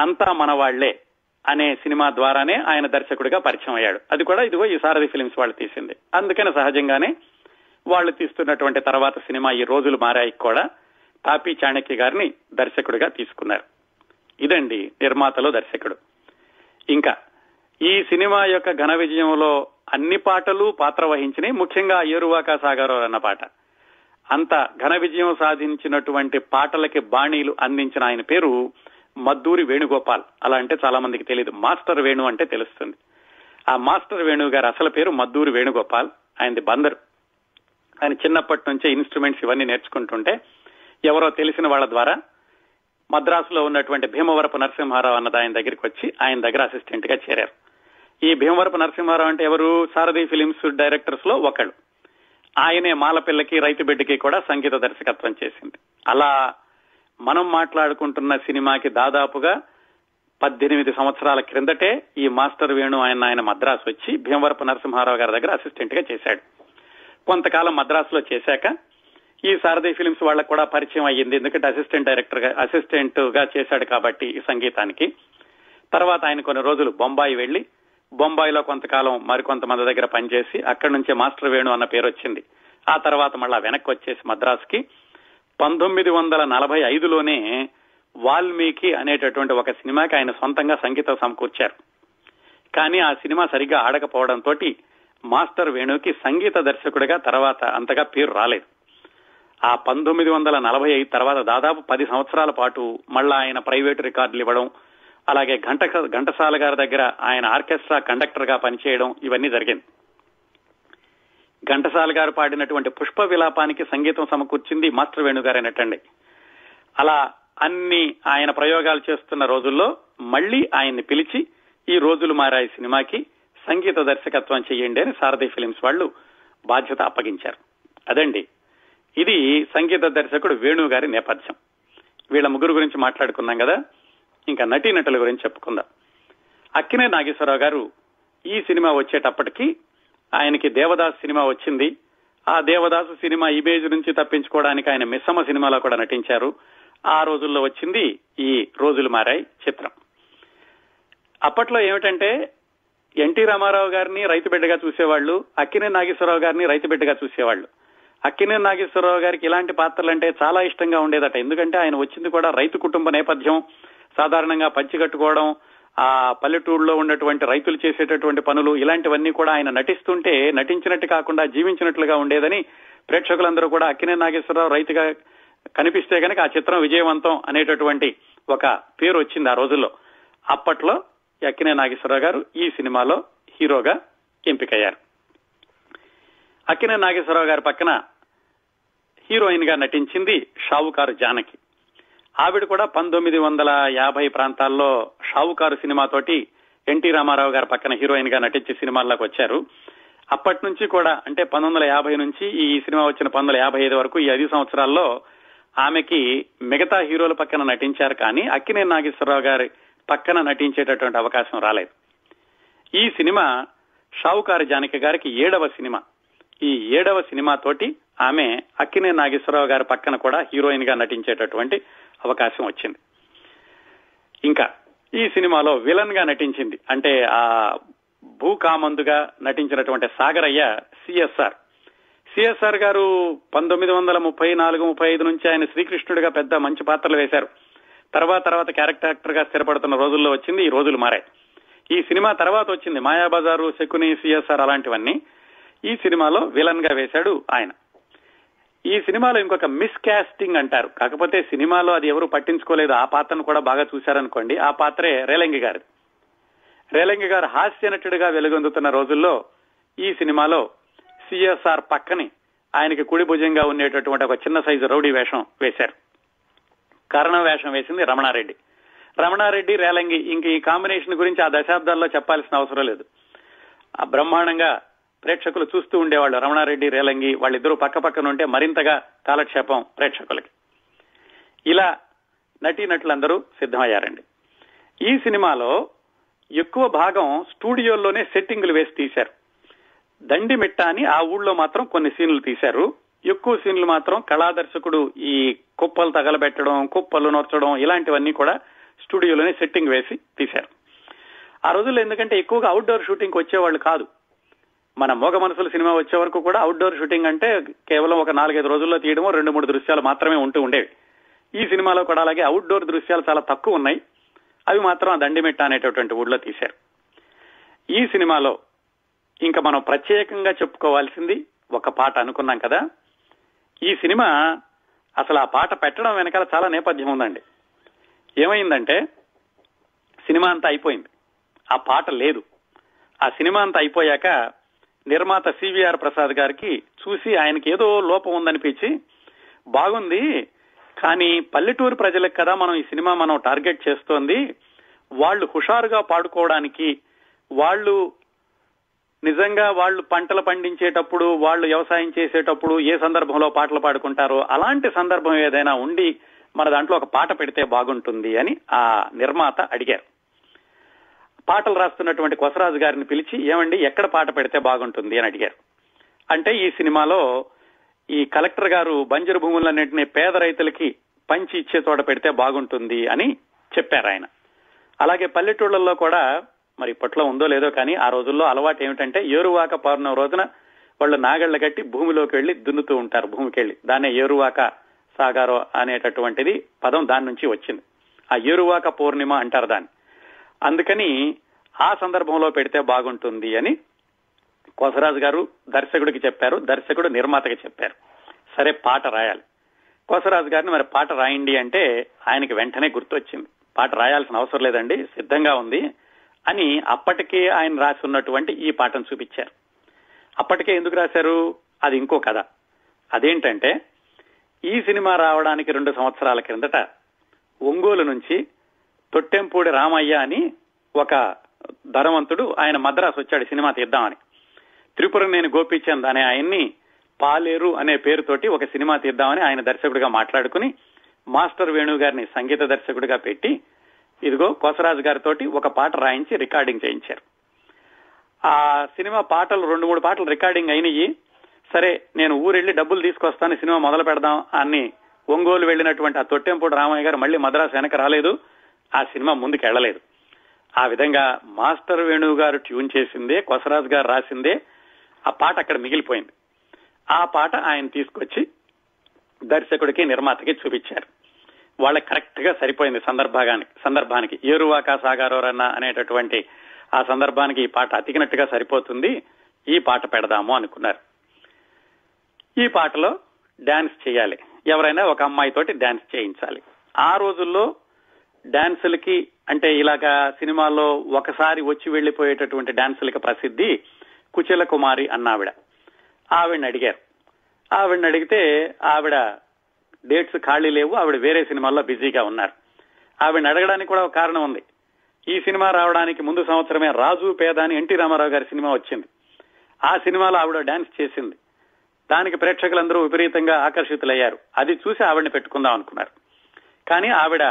అంతా మన వాళ్ళే అనే సినిమా ద్వారానే ఆయన దర్శకుడిగా పరిచయం అయ్యాడు. అది కూడా ఇదిగో ఈ సారథి ఫిలిమ్స్ వాళ్ళు తీసింది. అందుకని సహజంగానే వాళ్ళు తీస్తున్నటువంటి తర్వాత సినిమా ఈ రోజులు మారాయి కూడా. పాపి చాణక్య గారిని దర్శకుడిగా తీసుకున్నారు. ఇదండి నిర్మాతలో దర్శకుడు. ఇంకా ఈ సినిమా యొక్క ఘన విజయంలో అన్ని పాటలు పాత్ర వహించినాయి ముఖ్యంగా ఏరువాక సాగర్ అన్న పాట. అంత ఘన విజయం సాధించినటువంటి పాటలకి బాణీలు అందించిన ఆయన పేరు మద్దూరి వేణుగోపాల్. అలా అంటే చాలా మందికి తెలియదు మాస్టర్ వేణు అంటే తెలుస్తుంది. ఆ మాస్టర్ వేణు గారు అసలు పేరు మద్దూరి వేణుగోపాల్. ఆయనది బందరు. ఆయన చిన్నప్పటి నుంచే ఇన్స్ట్రుమెంట్స్ ఇవన్నీ నేర్చుకుంటుంటే ఎవరో తెలిసిన వాళ్ళ ద్వారా మద్రాసులో ఉన్నటువంటి భీమవరపు నరసింహారావు అన్నది ఆయన దగ్గరికి వచ్చి ఆయన దగ్గర అసిస్టెంట్గా చేరారు. ఈ భీమవరపు నరసింహారావు అంటే ఎవరు? సారథి ఫిలిమ్స్ డైరెక్టర్స్లో ఒకళ్ళు. ఆయనే మాలపిల్లకి రైతు బిడ్డకి కూడా సంగీత దర్శకత్వం చేసింది. అలా మనం మాట్లాడుకుంటున్న సినిమాకి దాదాపుగా పద్దెనిమిది సంవత్సరాల క్రిందటే ఈ మాస్టర్ వేణు ఆయన ఆయన మద్రాసు వచ్చి భీమవరపు నరసింహారావు గారి దగ్గర అసిస్టెంట్గా చేశాడు. కొంతకాలం మద్రాసులో చేశాక ఈ సారథి ఫిలిమ్స్ వాళ్ళకు కూడా పరిచయం అయ్యింది. ఎందుకంటే అసిస్టెంట్ డైరెక్టర్గా అసిస్టెంట్గా చేశాడు కాబట్టి ఈ సంగీతానికి. తర్వాత ఆయన కొన్ని రోజులు బొంబాయి వెళ్ళి బొంబాయిలో కొంతకాలం మరికొంతమంది దగ్గర పనిచేసి అక్కడి నుంచే మాస్టర్ వేణు అన్న పేరు వచ్చింది. ఆ తర్వాత మళ్ళా వెనక్కి వచ్చేసి మద్రాసుకి. పంతొమ్మిది వందల నలభై ఐదులోనే వాల్మీకి అనేటటువంటి ఒక సినిమాకి ఆయన సొంతంగా సంగీతం సమకూర్చారు. కానీ ఆ సినిమా సరిగ్గా ఆడకపోవడంతో మాస్టర్ వేణుకి సంగీత దర్శకుడిగా తర్వాత అంతగా పేరు రాలేదు. ఆ పంతొమ్మిది వందల నలభై ఐదు తర్వాత దాదాపు పది సంవత్సరాల పాటు మళ్ళా ఆయన ప్రైవేట్ రికార్డులు ఇవ్వడం అలాగే ఘంట ఘంటసాల గారి దగ్గర ఆయన ఆర్కెస్ట్రా కండక్టర్గా పనిచేయడం ఇవన్నీ జరిగింది. ఘంటసాల గారు పాడినటువంటి పుష్ప విలాపానికి సంగీతం సమకూర్చింది మాస్టర్ వేణుగారైనటండి అలా అన్ని ఆయన ప్రయోగాలు చేస్తున్న రోజుల్లో మళ్ళీ ఆయన్ని పిలిచి ఈ రోజులు మారాయి సినిమాకి సంగీత దర్శకత్వం చేయండి అని సారథి ఫిలిమ్స్ వాళ్ళు బాధ్యత అప్పగించారు. అదండి. ఇది సంగీత దర్శకుడు వేణు గారి నేపథ్యం. వీళ్ళ ముగ్గురు గురించి మాట్లాడుకున్నాం కదా ఇంకా నటీనటుల గురించి చెప్పుకుందాం. అక్కినే నాగేశ్వరరావు గారు ఈ సినిమా వచ్చేటప్పటికి ఆయనకి దేవదాస్ సినిమా వచ్చింది. ఆ దేవదాసు సినిమా ఇమేజ్ నుంచి తప్పించుకోవడానికి ఆయన మిస్సమ్మ సినిమాలో కూడా నటించారు. ఆ రోజుల్లో వచ్చింది ఈ రోజులు మారాయి చిత్రం. అప్పట్లో ఏమిటంటే ఎన్టీ రామారావు గారిని రైతు బిడ్డగా చూసేవాళ్ళు అక్కినే నాగేశ్వరరావు గారిని రైతు బిడ్డగా చూసేవాళ్ళు అక్కినే నాగేశ్వరరావు గారికి ఇలాంటి పాత్రలు అంటే చాలా ఇష్టంగా ఉండేదట. ఎందుకంటే ఆయన వచ్చింది కూడా రైతు కుటుంబ నేపథ్యం సాధారణంగా పంచి కట్టుకోవడం ఆ పల్లెటూరులో ఉన్నటువంటి రైతులు చేసేటటువంటి పనులు ఇలాంటివన్నీ కూడా ఆయన నటిస్తుంటే నటించినట్టు కాకుండా జీవించినట్లుగా ఉండేదని ప్రేక్షకులందరూ కూడా అక్కినే నాగేశ్వరరావు రైతుగా కనిపిస్తే కనుక ఆ చిత్రం విజయవంతం అనేటటువంటి ఒక పేరు వచ్చింది ఆ రోజుల్లో. అప్పట్లో అక్కినే నాగేశ్వరరావు గారు ఈ సినిమాలో హీరోగా ఎంపికయ్యారు. అక్కినే నాగేశ్వరరావు గారి పక్కన హీరోయిన్గా నటించింది షావుకారు జానకి. ఆవిడ కూడా పంతొమ్మిది వందల యాభై ప్రాంతాల్లో షావుకారు సినిమాతోటి ఎన్టీ రామారావు గారి పక్కన హీరోయిన్గా నటించి సినిమాల్లోకి వచ్చారు. అప్పటి నుంచి కూడా అంటే పంతొమ్మిది వందల యాభై నుంచి ఈ సినిమా వచ్చిన పంతొమ్మిది వందల యాభై ఐదు వరకు ఈ ఐదు సంవత్సరాల్లో ఆమెకి మిగతా హీరోల పక్కన నటించారు కానీ అక్కినే నాగేశ్వరరావు గారి పక్కన నటించేటటువంటి అవకాశం రాలేదు. ఈ సినిమా షావుకారు జానకి గారికి ఏడవ సినిమా. ఈ ఏడవ సినిమా తోటి ఆమె అక్కినే నాగేశ్వరరావు గారి పక్కన కూడా హీరోయిన్గా నటించేటటువంటి అవకాశం వచ్చింది. ఇంకా ఈ సినిమాలో విలన్గా నటించింది. అంటే ఆ భూకామందుగా నటించినటువంటి సాగరయ్య సిఎస్ఆర్ సిఎస్ఆర్ గారు పంతొమ్మిది వందల ముప్పై నాలుగు ముప్పై ఐదు నుంచి ఆయన శ్రీకృష్ణుడిగా పెద్ద మంచి పాత్రలు వేశారు. తర్వాత తర్వాత క్యారెక్టర్ యాక్టర్గా స్థిరపడుతున్న రోజుల్లో వచ్చింది ఈ రోజులు మారాయి. ఈ సినిమా తర్వాత వచ్చింది మాయాబజారు శకుని సిఎస్ఆర్ అలాంటివన్నీ. ఈ సినిమాలో విలన్గా వేశాడు ఆయన. ఈ సినిమాలో ఇంకొక మిస్ క్యాస్టింగ్ అంటారు. కాకపోతే సినిమాలో అది ఎవరు పట్టించుకోలేదు. ఆ పాత్రను కూడా బాగా చూశారనుకోండి. ఆ పాత్రే రేలంగి గారి రేలంగి గారు హాస్య నటుడిగా వెలుగొందుతున్న రోజుల్లో ఈ సినిమాలో సిఎస్ఆర్ పక్కని ఆయనకి కుడి భుజంగా ఉండేటటువంటి ఒక చిన్న సైజు రౌడీ వేషం వేశారు. కరణ వేషం వేసింది రమణారెడ్డి. రమణారెడ్డి రేలంగి ఇంక ఈ కాంబినేషన్ గురించి ఆ దశాబ్దాల్లో చెప్పాల్సిన అవసరం లేదు. ఆ బ్రహ్మాండంగా ప్రేక్షకులు చూస్తూ ఉండేవాళ్ళు. రమణారెడ్డి రేలంగి వాళ్ళిద్దరూ పక్క పక్కన ఉంటే మరింతగా కాలక్షేపం ప్రేక్షకులకి. ఇలా నటీనటులందరూ సిద్ధమయ్యారండి. ఈ సినిమాలో ఎక్కువ భాగం స్టూడియోల్లోనే సెట్టింగులు వేసి తీశారు. దండిమిట్ట అని ఆ ఊళ్ళో మాత్రం కొన్ని సీన్లు తీశారు. ఎక్కువ సీన్లు మాత్రం కళాదర్శకుడు ఈ కుప్పలు తగలబెట్టడం కుప్పలు నొర్చడం ఇలాంటివన్నీ కూడా స్టూడియోలోనే సెట్టింగ్ వేసి తీశారు. ఆ రోజుల్లో ఎందుకంటే ఎక్కువగా అవుట్డోర్ షూటింగ్ వచ్చేవాళ్ళు కాదు. మన మోగ మనసులు సినిమా వచ్చే వరకు కూడా అవుట్డోర్ షూటింగ్ అంటే కేవలం ఒక నాలుగైదు రోజుల్లో తీయడమో రెండు మూడు దృశ్యాలు మాత్రమే ఉంటూ ఉండేవి. ఈ సినిమాలో కూడా అలాగే అవుట్డోర్ దృశ్యాలు చాలా తక్కువ ఉన్నాయి. అవి మాత్రం ఆ దండిమెట్ట అనేటటువంటి ఊళ్ళో తీశారు. ఈ సినిమాలో ఇంకా మనం ప్రత్యేకంగా చెప్పుకోవాల్సింది ఒక పాట అనుకున్నాం కదా. ఈ సినిమా అసలు ఆ పాట పెట్టడం వెనకాల చాలా నేపథ్యం ఉందండి. ఏమైందంటే సినిమా అంతా అయిపోయింది. ఆ పాట లేదు. ఆ సినిమా అంతా అయిపోయాక నిర్మాత సివిఆర్ ప్రసాద్ గారికి చూసి ఆయనకి ఏదో లోపం ఉందనిపించి బాగుంది కానీ పల్లెటూరు ప్రజలకు కదా మనం ఈ సినిమా మనం టార్గెట్ చేస్తోంది. వాళ్ళు హుషారుగా పాడుకోవడానికి వాళ్ళు నిజంగా వాళ్ళు పంటలు పండించేటప్పుడు వాళ్ళు వ్యవసాయం చేసేటప్పుడు ఏ సందర్భంలో పాటలు పాడుకుంటారో అలాంటి సందర్భం ఏదైనా ఉండి మన దాంట్లో ఒక పాట పెడితే బాగుంటుంది అని ఆ నిర్మాత అడిగారు. పాటలు రాస్తున్నటువంటి కొసరాజు గారిని పిలిచి ఏమండి ఎక్కడ పాట పెడితే బాగుంటుంది? అని అడిగారు. అంటే ఈ సినిమాలో ఈ కలెక్టర్ గారు బంజరు భూములన్నింటినీ పేద రైతులకి పంచి ఇచ్చే చోట పెడితే బాగుంటుంది అని చెప్పారు ఆయన. అలాగే పల్లెటూళ్ళల్లో కూడా మరి ఇప్పట్లో ఉందో లేదో కానీ ఆ రోజుల్లో అలవాటు ఏమిటంటే ఏరువాక పౌర్ణం రోజున వాళ్ళు నాగళ్ళ కట్టి భూమిలోకి వెళ్ళి దున్నుతూ ఉంటారు భూమికి వెళ్ళి దాన్నే ఏరువాక సాగారో అనేటటువంటిది పదం దాని నుంచి వచ్చింది. ఆ ఏరువాక పౌర్ణిమ అంటారు దాన్ని. అందుకని ఆ సందర్భంలో పెడితే బాగుంటుంది అని కోసరాజు గారు దర్శకుడికి చెప్పారు దర్శకుడు నిర్మాతకి చెప్పారు. సరే పాట రాయాలి. కోసరాజు గారిని మరి పాట రాయండి అంటే ఆయనకి వెంటనే గుర్తొచ్చింది. పాట రాయాల్సిన అవసరం లేదండి సిద్ధంగా ఉంది అని అప్పటికే ఆయన రాసి ఉన్నటువంటి ఈ పాటను చూపించారు. అప్పటికే ఎందుకు రాశారు? అది ఇంకో కథ. అదేంటంటే ఈ సినిమా రావడానికి రెండు సంవత్సరాల క్రిందట ఒంగోలు నుంచి తొట్టెంపూడి రామయ్య అని ఒక ధనవంతుడు ఆయన మద్రాసు వచ్చాడు సినిమా తీద్దామని. త్రిపుర నేను గోపీచంద్ అనే ఆయన్ని పాలేరు అనే పేరుతోటి ఒక సినిమా తీద్దామని ఆయన దర్శకుడిగా మాట్లాడుకుని మాస్టర్ వేణు గారిని సంగీత దర్శకుడిగా పెట్టి ఇదిగో కోసరాజు గారితో ఒక పాట రాయించి రికార్డింగ్ చేయించారు. ఆ సినిమా పాటలు రెండు మూడు పాటలు రికార్డింగ్ అయినాయి సరే నేను ఊరెళ్ళి డబ్బులు తీసుకొస్తాను సినిమా మొదలు పెడదాం అని ఒంగోలు వెళ్ళినటువంటి ఆ తొట్టెంపూడి రామయ్య గారు మళ్ళీ మద్రాసు వెనక రాలేదు. ఆ సినిమా ముందుకు వెళ్ళలేదు ఆ విధంగా మాస్టర్ వేణు గారు ట్యూన్ చేసిందే కొసరాజు గారు రాసిందే ఆ పాట అక్కడ మిగిలిపోయింది. ఆ పాట ఆయన తీసుకొచ్చి దర్శకుడికి నిర్మాతకి చూపించారు. వాళ్ళకి కరెక్ట్గా సరిపోయింది సందర్భానికి సందర్భానికి. ఏరువాక సాగారోరన్న అనేటటువంటి ఆ సందర్భానికి ఈ పాట అతికినట్టుగా సరిపోతుంది ఈ పాట పెడదాము అనుకున్నారు. ఈ పాటలో డాన్స్ చేయాలి. ఎవరైనా ఒక అమ్మాయితోటి డాన్స్ చేయించాలి. ఆ రోజుల్లో డాన్సులకి అంటే ఇలాగా సినిమాల్లో ఒకసారి వచ్చి వెళ్ళిపోయేటటువంటి డాన్సులకి ప్రసిద్ధి కుచల కుమారి అన్నావిడ. ఆవిడని అడిగారు. ఆవిడని అడిగితే ఆవిడ డేట్స్ ఖాళీ లేవు ఆవిడ వేరే సినిమాల్లో బిజీగా ఉన్నారు. ఆవిడని అడగడానికి కూడా ఒక కారణం ఉంది. ఈ సినిమా రావడానికి ముందు సంవత్సరమే రాజు పేద అని ఎన్టీ రామారావు గారి సినిమా వచ్చింది. ఆ సినిమాలో ఆవిడ డాన్స్ చేసింది. దానికి ప్రేక్షకులందరూ విపరీతంగా ఆకర్షితులయ్యారు. అది చూసి ఆవిడని పెట్టుకుందాం అనుకున్నారు. కానీ ఆవిడ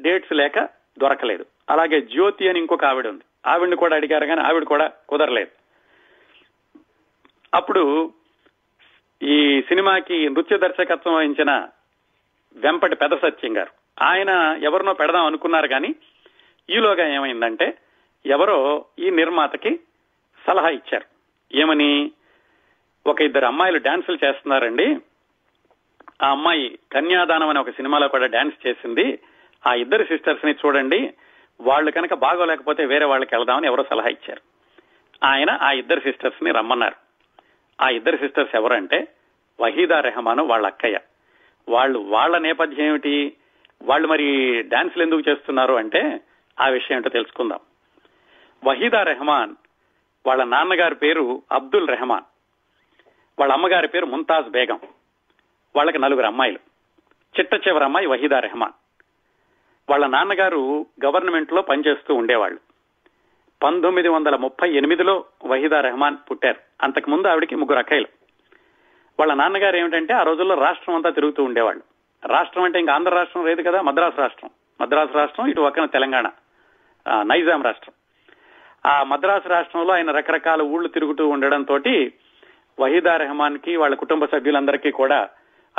డేట్స్ లేక దొరకలేదు. అలాగే జ్యోతి అని ఇంకొక ఆవిడ ఉంది. ఆవిడని కూడా అడిగారు కానీ ఆవిడ కూడా కుదరలేదు. అప్పుడు ఈ సినిమాకి నృత్య దర్శకత్వం వహించిన వెంపటి పెద్ద సత్యం గారు. ఆయన ఎవరినో పెడదాం అనుకున్నారు కానీ ఈలోగా ఏమైందంటే ఎవరో ఈ నిర్మాతకి సలహా ఇచ్చారు. ఏమని? ఒక ఇద్దరు అమ్మాయిలు డాన్సులు చేస్తున్నారండి. ఆ అమ్మాయి కన్యాదానం అనే ఒక సినిమాలో కూడా డాన్స్ చేసింది. ఆ ఇద్దరు సిస్టర్స్ని చూడండి. వాళ్ళు కనుక బాగోలేకపోతే వేరే వాళ్ళకి వెళదామని ఎవరో సలహా ఇచ్చారు. ఆయన ఆ ఇద్దరు సిస్టర్స్ని రమ్మన్నారు. ఆ ఇద్దరు సిస్టర్స్ ఎవరంటే వహీదా రెహమాను వాళ్ళ అక్కయ్య. వాళ్ళు వాళ్ళ నేపథ్యం ఏమిటి? వాళ్ళు మరి డాన్సులు ఎందుకు చేస్తున్నారు అంటే ఆ విషయం ఏంటో తెలుసుకుందాం. వహీదా రెహమాన్ వాళ్ళ నాన్నగారి పేరు అబ్దుల్ రెహమాన్. వాళ్ళ అమ్మగారి పేరు ముంతాజ్ బేగం. వాళ్ళకి నలుగురు అమ్మాయిలు. చిట్ట చివరి అమ్మాయి వహీదా రెహమాన్. వాళ్ళ నాన్నగారు గవర్నమెంట్లో పనిచేస్తూ ఉండేవాళ్ళు. పంతొమ్మిది వందల ముప్పై ఎనిమిదిలో వహీదా రెహమాన్ పుట్టారు. అంతకు ముందు ఆవిడకి ముగ్గురు అక్కయ్యలు. వాళ్ళ నాన్నగారు ఏమిటంటే ఆ రోజుల్లో రాష్ట్రం అంతా తిరుగుతూ ఉండేవాళ్ళు. రాష్ట్రం అంటే ఇంకా ఆంధ్ర రాష్ట్రం లేదు కదా మద్రాసు రాష్ట్రం. మద్రాసు రాష్ట్రం ఇటు పక్కన తెలంగాణ నైజాం రాష్ట్రం. ఆ మద్రాసు రాష్ట్రంలో ఆయన రకరకాల ఊళ్ళు తిరుగుతూ ఉండడంతో వహీదా రెహమాన్కి వాళ్ళ కుటుంబ సభ్యులందరికీ కూడా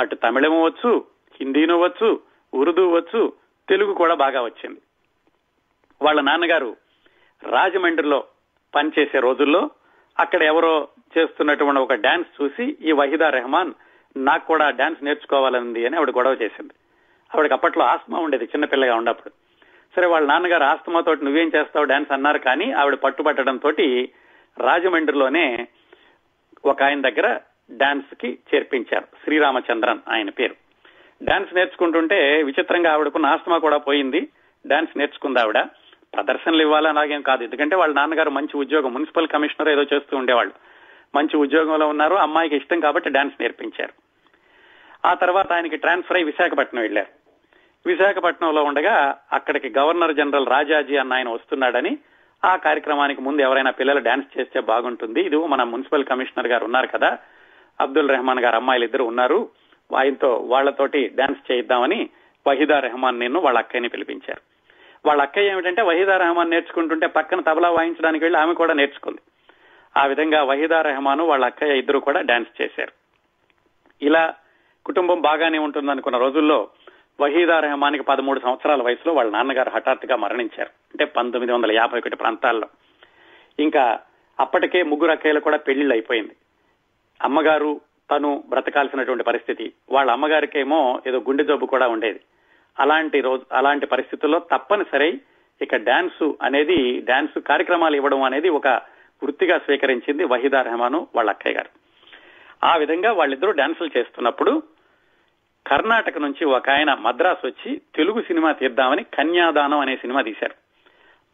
అటు తమిళం వచ్చు హిందీను వచ్చు ఉర్దూ వచ్చు తెలుగు కూడా బాగా వచ్చింది. వాళ్ళ నాన్నగారు రాజమండ్రిలో పనిచేసే రోజుల్లో అక్కడ ఎవరో చేస్తున్నటువంటి ఒక డాన్స్ చూసి ఈ వహీదా రెహమాన్ నాకు కూడా డాన్స్ నేర్చుకోవాలంది అని ఆవిడ గొడవ చేసింది. ఆవిడకి అప్పట్లో ఆస్మా ఉండేది చిన్నపిల్లగా ఉన్నప్పుడు. సరే వాళ్ళ నాన్నగారు ఆస్తమాతో నువ్వేం చేస్తావు డాన్స్ అన్నారు కానీ ఆవిడ పట్టుబట్టడంతో రాజమండ్రిలోనే ఒక ఆయన దగ్గర డాన్స్కి చేర్పించారు. శ్రీరామచంద్రన్ ఆయన పేరు. డాన్స్ నేర్చుకుంటుంటే విచిత్రంగా ఆవిడకు నాస్తమా కూడా పోయింది. డాన్స్ నేర్చుకుంది ఆవిడ. ప్రదర్శనలు ఇవ్వాలని అలాగేం కాదు. ఎందుకంటే వాళ్ళ నాన్నగారు మంచి ఉద్యోగం మున్సిపల్ కమిషనర్ ఏదో చేస్తూ ఉండేవాళ్ళు. మంచి ఉద్యోగంలో ఉన్నారు అమ్మాయికి ఇష్టం కాబట్టి డాన్స్ నేర్పించారు. ఆ తర్వాత ఆయనకి ట్రాన్స్ఫర్ అయి విశాఖపట్నం వెళ్ళారు విశాఖపట్నంలో ఉండగా అక్కడికి గవర్నర్ జనరల్ రాజాజీ అన్న ఆయన వస్తున్నాడని ఆ కార్యక్రమానికి ముందు ఎవరైనా పిల్లలు డాన్స్ చేస్తే బాగుంటుంది. ఇది మన మున్సిపల్ కమిషనర్ గారు ఉన్నారు కదా. అబ్దుల్ రెహమాన్ గారు అమ్మాయిలు ఇద్దరు ఉన్నారు. ఆయనతో వాళ్ళతోటి డాన్స్ చేయిద్దామని వహీదా రెహమాన్ నేను వాళ్ళ అక్కయ్యని పిలిపించారు. వాళ్ళ అక్కయ్య ఏమిటంటే వహీదా రెహమాన్ నేర్చుకుంటుంటే పక్కన తబలా వాయించడానికి వెళ్ళి ఆమె కూడా నేర్చుకుంది. ఆ విధంగా వహీదా రెహమాను వాళ్ళ అక్కయ్య ఇద్దరు కూడా డాన్స్ చేశారు. ఇలా కుటుంబం బాగానే ఉంటుందనుకున్న రోజుల్లో వహీదా రెహమాన్కి పదమూడు సంవత్సరాల వయసులో వాళ్ళ నాన్నగారు హఠాత్తుగా మరణించారు. అంటే పంతొమ్మిది వందల యాభై ఒకటి ప్రాంతాల్లో. ఇంకా అప్పటికే ముగ్గురు అక్కయ్యలు కూడా పెళ్ళిళ్ళు అయిపోయింది. అమ్మగారు తను బ్రతకాల్సినటువంటి పరిస్థితి. వాళ్ళ అమ్మగారికేమో ఏదో గుండె జబ్బు కూడా ఉండేది. అలాంటి రోజు అలాంటి పరిస్థితుల్లో తప్పనిసరి ఇక డాన్స్ అనేది డాన్స్ కార్యక్రమాలు ఇవ్వడం అనేది ఒక వృత్తిగా స్వీకరించింది వహీదా రెహమాను వాళ్ళ అక్కయ్య గారు. ఆ విధంగా వాళ్ళిద్దరూ డాన్సులు చేస్తున్నప్పుడు కర్ణాటక నుంచి ఒక ఆయన మద్రాసు వచ్చి తెలుగు సినిమా తీద్దామని కన్యాదానం అనే సినిమా తీశారు.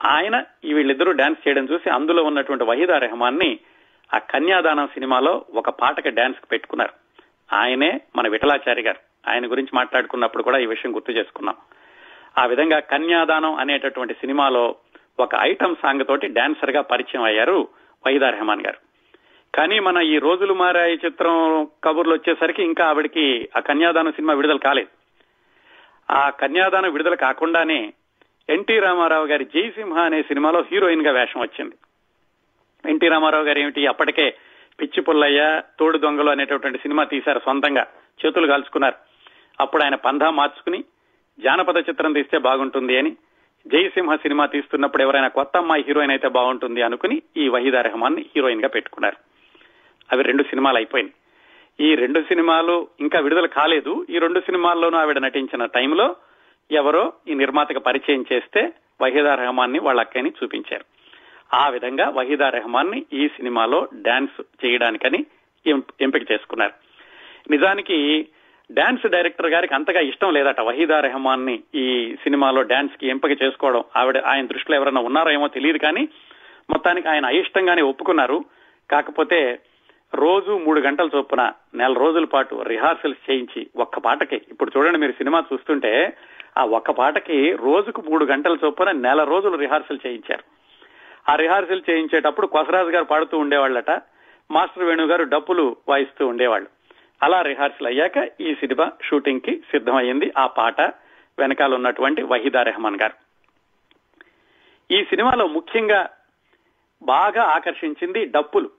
ఆయన ఈ వీళ్ళిద్దరూ డాన్స్ చేయడం చూసి అందులో ఉన్నటువంటి వహీదా రెహమాన్ని ఆ కన్యాదానం సినిమాలో ఒక పాటకి డాన్స్కి పెట్టుకున్నారు. ఆయనే మన విఠలాచారి గారు. ఆయన గురించి మాట్లాడుకున్నప్పుడు కూడా ఈ విషయం గుర్తు చేసుకున్నాం. ఆ విధంగా కన్యాదానం అనేటటువంటి సినిమాలో ఒక ఐటమ్ సాంగ్ తోటి డాన్సర్గా పరిచయం అయ్యారు వైదా రెహమాన్ గారు. కానీ మన ఈ రోజులు మారాయి చిత్రం కబుర్లు వచ్చేసరికి ఇంకా ఆవిడకి ఆ కన్యాదానం సినిమా విడుదల కాలేదు. ఆ కన్యాదానం విడుదల కాకుండానే ఎన్టీ రామారావు గారి జయసింహ అనే సినిమాలో హీరోయిన్గా వేషం వచ్చింది. ఎన్టీ రామారావు గారు ఏమిటి? అప్పటికే పిచ్చి పుల్లయ్య తోడు దొంగలు అనేటటువంటి సినిమా తీశారు సొంతంగా. చేతులు కాల్చుకున్నారు. అప్పుడు ఆయన పంధా మార్చుకుని జానపద చిత్రం తీస్తే బాగుంటుంది అని జయసింహ సినిమా తీస్తున్నప్పుడు ఎవరైనా కొత్త అమ్మాయి హీరోయిన్ అయితే బాగుంటుంది అనుకుని ఈ వహీదా రెహమాన్ని హీరోయిన్గా పెట్టుకున్నారు. అవి రెండు సినిమాలు అయిపోయింది ఈ రెండు సినిమాలు ఇంకా విడుదల కాలేదు. ఈ రెండు సినిమాల్లోనూ ఆవిడ నటించిన టైంలో ఎవరో ఈ నిర్మాతకు పరిచయం చేస్తే వహీదా రెహమాన్ని వాళ్ళ అక్కని చూపించారు. ఆ విధంగా వహీదా రెహమాన్ని ఈ సినిమాలో డాన్స్ చేయడానికని ఎం- ఎంపిక చేసుకున్నారు. నిజానికి డాన్స్ డైరెక్టర్ గారికి అంతగా ఇష్టం లేదట వహీదా రెహమాన్ని ఈ సినిమాలో డాన్స్కి ఎంపిక చేసుకోవడం. ఆవిడ ఆయన దృష్టిలో ఎవరైనా ఉన్నారో ఏమో తెలియదు కానీ మొత్తానికి ఆయన అయిష్టంగానే ఒప్పుకున్నారు. కాకపోతే రోజు మూడు గంటల చొప్పున నెల రోజుల పాటు రిహార్సల్స్ చేయించి ఒక్క పాటకి. ఇప్పుడు చూడండి మీరు సినిమా చూస్తుంటే ఆ ఒక్క పాటకి రోజుకు మూడు గంటల చొప్పున నెల రోజులు రిహార్సల్ చేయించారు. ఆ రిహార్సల్ చేయించేటప్పుడు కొసరాజు గారు పాడుతూ ఉండేవాళ్ళట. మాస్టర్ వేణు గారు డప్పులు వాయిస్తూ ఉండేవాళ్ళు. అలా రిహార్సల్ అయ్యాక ఈ సినిమా షూటింగ్కి సిద్ధమయ్యింది ఆ పాట వెనకాల ఉన్నటువంటి వహీదా రెహమాన్ గారు. ఈ సినిమాలో ముఖ్యంగా బాగా ఆకర్షించింది డప్పులు.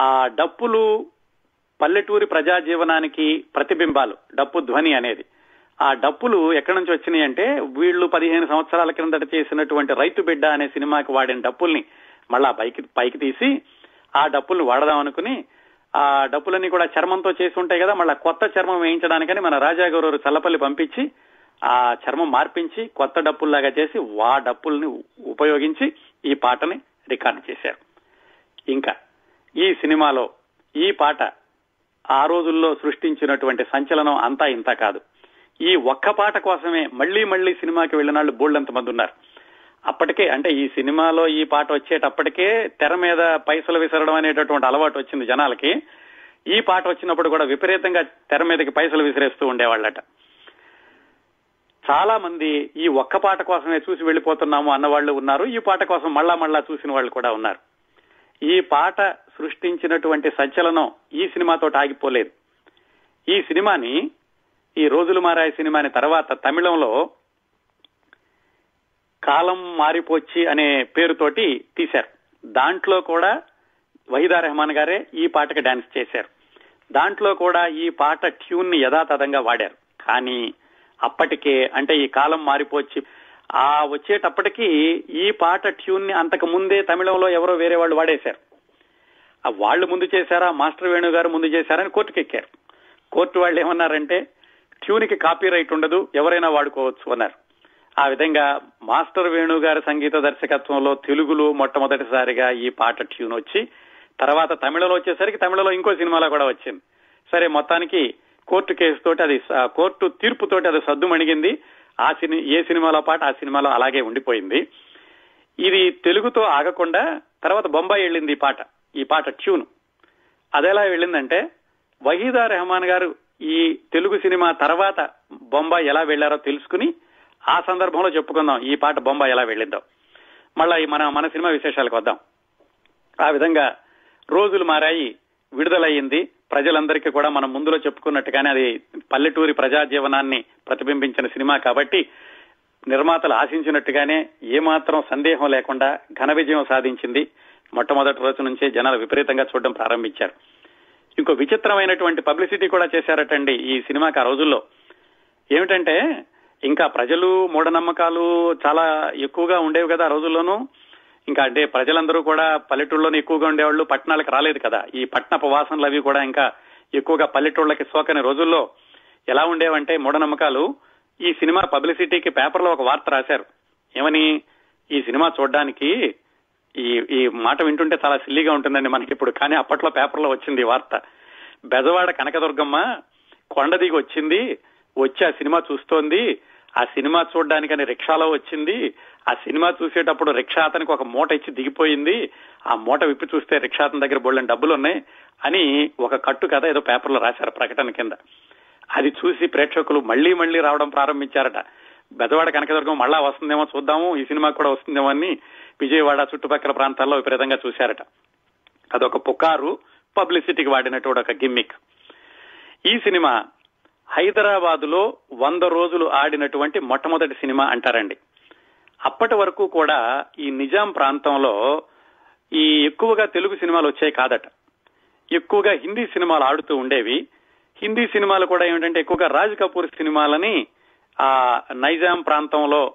ఆ డప్పులు పల్లెటూరి ప్రజా జీవనానికి ప్రతిబింబాలు. డప్పు ధ్వని అనేది. ఆ డప్పులు ఎక్కడి నుంచి వచ్చినాయి అంటే వీళ్ళు పదిహేను సంవత్సరాల క్రిందట చేసినటువంటి రైతు బిడ్డ అనే సినిమాకి వాడిన డప్పుల్ని మళ్ళా పైకి పైకి తీసి ఆ డప్పుల్ని వాడదాం అనుకుని ఆ డప్పులన్నీ కూడా చర్మంతో చేసి ఉంటాయి కదా మళ్ళీ కొత్త చర్మం వేయించడానికని మన రాజాగౌరవ చల్లపల్లి పంపించి ఆ చర్మం మార్పించి కొత్త డప్పుల్లాగా చేసి ఆ డప్పుల్ని ఉపయోగించి ఈ పాటని రికార్డు చేశారు. ఇంకా ఈ సినిమాలో ఈ పాట ఆ రోజుల్లో సృష్టించినటువంటి సంచలనం అంతా ఇంత కాదు. ఈ ఒక్క పాట కోసమే మళ్ళీ మళ్ళీ సినిమాకి వెళ్ళిన వాళ్ళు బోల్డంత మంది ఉన్నారు. అప్పటికే అంటే ఈ సినిమాలో ఈ పాట వచ్చేటప్పటికే తెర మీద పైసలు విసరడం అనేటటువంటి అలవాటు వచ్చింది జనాలకి. ఈ పాట వచ్చినప్పుడు కూడా విపరీతంగా తెర మీదకి పైసలు విసిరేస్తూ ఉండేవాళ్ళట. చాలా మంది ఈ ఒక్క పాట కోసమే చూసి వెళ్ళిపోతున్నాము అన్న వాళ్ళు ఉన్నారు. ఈ పాట కోసం మళ్ళా మళ్ళా చూసిన వాళ్ళు కూడా ఉన్నారు. ఈ పాట సృష్టించినటువంటి సంచలనం ఈ సినిమాతో ఆగిపోలేదు. ఈ సినిమాని ఈ రోజులు మారాయి సినిమాని. తర్వాత తమిళంలో కాలం మారిపోచ్చి అనే పేరుతోటి తీశారు. దాంట్లో కూడా వహీదా రెహమాన్ గారే ఈ పాటకి డాన్స్ చేశారు. దాంట్లో కూడా ఈ పాట ట్యూన్ని యథాతథంగా వాడారు. కానీ అప్పటికే అంటే ఈ కాలం మారిపోచ్చి ఆ వచ్చేటప్పటికి ఈ పాట ట్యూన్ని అంతకు ముందే తమిళంలో ఎవరో వేరే వాళ్ళు వాడేశారు. వాళ్ళు ముందు చేశారా? మాస్టర్ వేణు గారు ముందు చేశారని కోర్టుకెక్కారు. కోర్టు వాళ్ళు ఏమన్నారంటే ట్యూన్కి కాపీ రైట్ ఉండదు ఎవరైనా వాడుకోవచ్చు అన్నారు. ఆ విధంగా మాస్టర్ వేణు గారి సంగీత దర్శకత్వంలో తెలుగులో మొట్టమొదటిసారిగా ఈ పాట ట్యూన్ వచ్చి తర్వాత తమిళలో వచ్చేసరికి తమిళలో ఇంకో సినిమాలో కూడా వచ్చింది. సరే మొత్తానికి కోర్టు కేసు తోటి అది కోర్టు తీర్పుతోటి అది సద్దు మణిగింది. ఆ సిని ఏ సినిమాలో పాట ఆ సినిమాలో అలాగే ఉండిపోయింది. ఇది తెలుగుతో ఆగకుండా తర్వాత బొంబాయి వెళ్ళింది ఈ పాట ఈ పాట ట్యూన్. అదెలా వెళ్ళిందంటే వహీదా రెహమాన్ గారు ఈ తెలుగు సినిమా తర్వాత బొంబాయి ఎలా వెళ్ళారో తెలుసుకుని ఆ సందర్భంలో చెప్పుకుందాం. ఈ పాట బొంబాయి ఎలా వెళ్ళిందో. మళ్ళా మన మన సినిమా విశేషాలకు వద్దాం. ఆ విధంగా రోజులు మారాయి విడుదలయ్యింది. ప్రజలందరికీ కూడా మనం ముందులో చెప్పుకున్నట్టుగానే అది పల్లెటూరి ప్రజా జీవనాన్ని ప్రతిబింబించిన సినిమా కాబట్టి నిర్మాతలు ఆశించినట్టుగానే ఏమాత్రం సందేహం లేకుండా ఘన విజయం సాధించింది. మొట్టమొదటి రోజు నుంచే జనాలు విపరీతంగా చూడడం ప్రారంభించారు. ఇంకో విచిత్రమైనటువంటి పబ్లిసిటీ కూడా చేశారటండి ఈ సినిమాకి ఆ రోజుల్లో. ఏమిటంటే ఇంకా ప్రజలు మూఢనమ్మకాలు చాలా ఎక్కువగా ఉండేవి కదా ఆ రోజుల్లోనూ. ఇంకా అంటే ప్రజలందరూ కూడా పల్లెటూళ్ళలోనే ఎక్కువగా ఉండేవాళ్ళు పట్టణాలకు రాలేదు కదా. ఈ పట్టణపు వాసనలు అవి కూడా ఇంకా ఎక్కువగా పల్లెటూళ్ళకి సోకని రోజుల్లో ఎలా ఉండేవంటే మూఢనమ్మకాలు. ఈ సినిమా పబ్లిసిటీకి పేపర్లో ఒక వార్త రాశారు. ఏమని? ఈ సినిమా చూడడానికి ఈ ఈ మాట వింటుంటే చాలా సిల్లీగా ఉంటుందండి మనకి ఇప్పుడు కానీ అప్పట్లో పేపర్లో వచ్చింది ఈ వార్త. బెజవాడ కనకదుర్గమ్మ కొండ దిగి వచ్చింది వచ్చి ఆ సినిమా చూస్తోంది ఆ సినిమా చూడడానికని రిక్షాలో వచ్చింది ఆ సినిమా చూసేటప్పుడు రిక్షా అతనికి ఒక మూట ఇచ్చి దిగిపోయింది ఆ మూట విప్పి చూస్తే రిక్షా అతని దగ్గర బోళ్ళని డబ్బులు ఉన్నాయి అని ఒక కట్టు కథ ఏదో పేపర్లో రాశారు ప్రకటన కింద. అది చూసి ప్రేక్షకులు మళ్ళీ మళ్ళీ రావడం ప్రారంభించారట. బెదవాడ కనకదుర్గం మళ్ళా వస్తుందేమో చూద్దాము ఈ సినిమా కూడా వస్తుందేమో అని విజయవాడ చుట్టుపక్కల ప్రాంతాల్లో విపరీతంగా చూశారట. అదొక పుకారు పబ్లిసిటీకి వాడినటువంటి ఒక గిమ్మిక్. ఈ సినిమా హైదరాబాద్లో వంద రోజులు ఆడినటువంటి మొట్టమొదటి సినిమా అంటారండి. అప్పటి వరకు కూడా ఈ నిజాం ప్రాంతంలో ఈ ఎక్కువగా తెలుగు సినిమాలు వచ్చాయి కాదట. ఎక్కువగా హిందీ సినిమాలు ఆడుతూ ఉండేవి. హిందీ సినిమాలు కూడా ఏమిటంటే ఎక్కువగా రాజ్ కపూర్ సినిమాలని ఆ నైజాం ప్రాంతంలో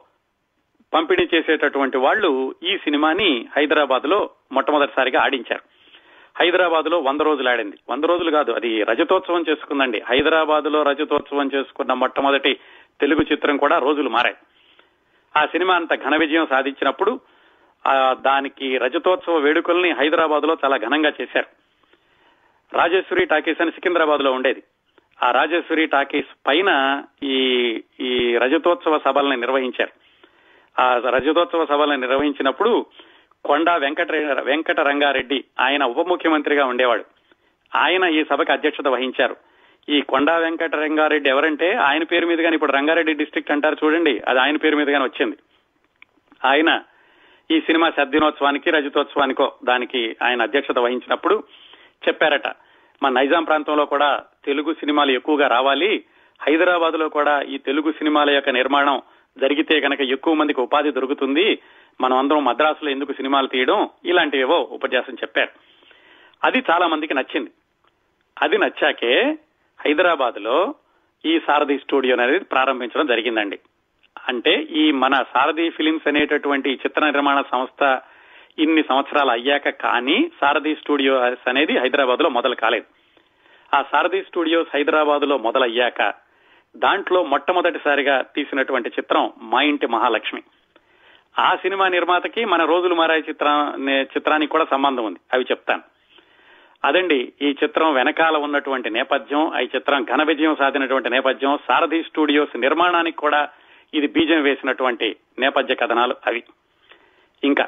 పంపిణీ చేసేటటువంటి వాళ్ళు ఈ సినిమాని హైదరాబాద్లో మొట్టమొదటిసారిగా ఆడించారు. హైదరాబాద్లో వంద రోజులు ఆడింది. వంద రోజులు కాదు అది రజతోత్సవం చేసుకుందండి. హైదరాబాద్లో రజతోత్సవం చేసుకున్న మొట్టమొదటి తెలుగు చిత్రం కూడా రోజులు మారాయి. ఆ సినిమా అంత ఘన విజయం సాధించినప్పుడు దానికి రజతోత్సవ వేడుకల్ని హైదరాబాద్లో చాలా ఘనంగా చేశారు. రాజేశ్వరి టాకీస్ అని సికింద్రాబాద్లో ఉండేది. ఆ రాజేశ్వరి టాకీస్ పైన ఈ ఈ రజతోత్సవ సభల్ని నిర్వహించారు. ఆ రజతోత్సవ సభలను నిర్వహించినప్పుడు కొండా వెంకట వెంకట రంగారెడ్డి ఆయన ఉప ముఖ్యమంత్రిగా ఉండేవాడు. ఆయన ఈ సభకు అధ్యక్షత వహించారు. ఈ కొండా వెంకట రంగారెడ్డి ఎవరంటే ఆయన పేరు మీదుగానే ఇప్పుడు రంగారెడ్డి డిస్ట్రిక్ట్ అంటారు చూడండి అది ఆయన పేరు మీదుగానే వచ్చింది. ఆయన ఈ సినిమా సద్దినోత్సవానికి రజతోత్సవానికో దానికి ఆయన అధ్యక్షత వహించినప్పుడు చెప్పారట మా నైజాం ప్రాంతంలో కూడా తెలుగు సినిమాలు ఎక్కువగా రావాలి హైదరాబాద్లో కూడా ఈ తెలుగు సినిమాల యొక్క నిర్మాణం జరిగితే కనుక ఎక్కువ మందికి ఉపాధి దొరుకుతుంది. మనం అందరం మద్రాసులో ఎందుకు సినిమాలు తీయడం? ఇలాంటివేవో ఉపన్యాసం చెప్పారు. అది చాలా మందికి నచ్చింది. అది నచ్చాకే హైదరాబాద్లో ఈ సారథి స్టూడియో అనేది ప్రారంభించడం జరిగిందండి. అంటే ఈ మన సారథి ఫిలిమ్స్ అనేటటువంటి చిత్ర నిర్మాణ సంస్థ ఇన్ని సంవత్సరాలు అయ్యాక కానీ సారథి స్టూడియోస్ అనేది హైదరాబాద్లో మొదలు కాలేదు. ఆ సారథి స్టూడియోస్ హైదరాబాద్లో మొదలయ్యాక దాంట్లో మొట్టమొదటిసారిగా తీసినటువంటి చిత్రం మా ఇంటి మహాలక్ష్మి. ఆ సినిమా నిర్మాతకి మన రోజులు మారాయి చిత్ర చిత్రానికి కూడా సంబంధం ఉంది. అవి చెప్తాను. అదండి ఈ చిత్రం వెనకాల ఉన్నటువంటి నేపథ్యం ఈ చిత్రం ఘన విజయం సాధినటువంటి నేపథ్యం సారథి స్టూడియోస్ నిర్మాణానికి కూడా ఇది బీజం వేసినటువంటి నేపథ్య కథనాలు అవి. ఇంకా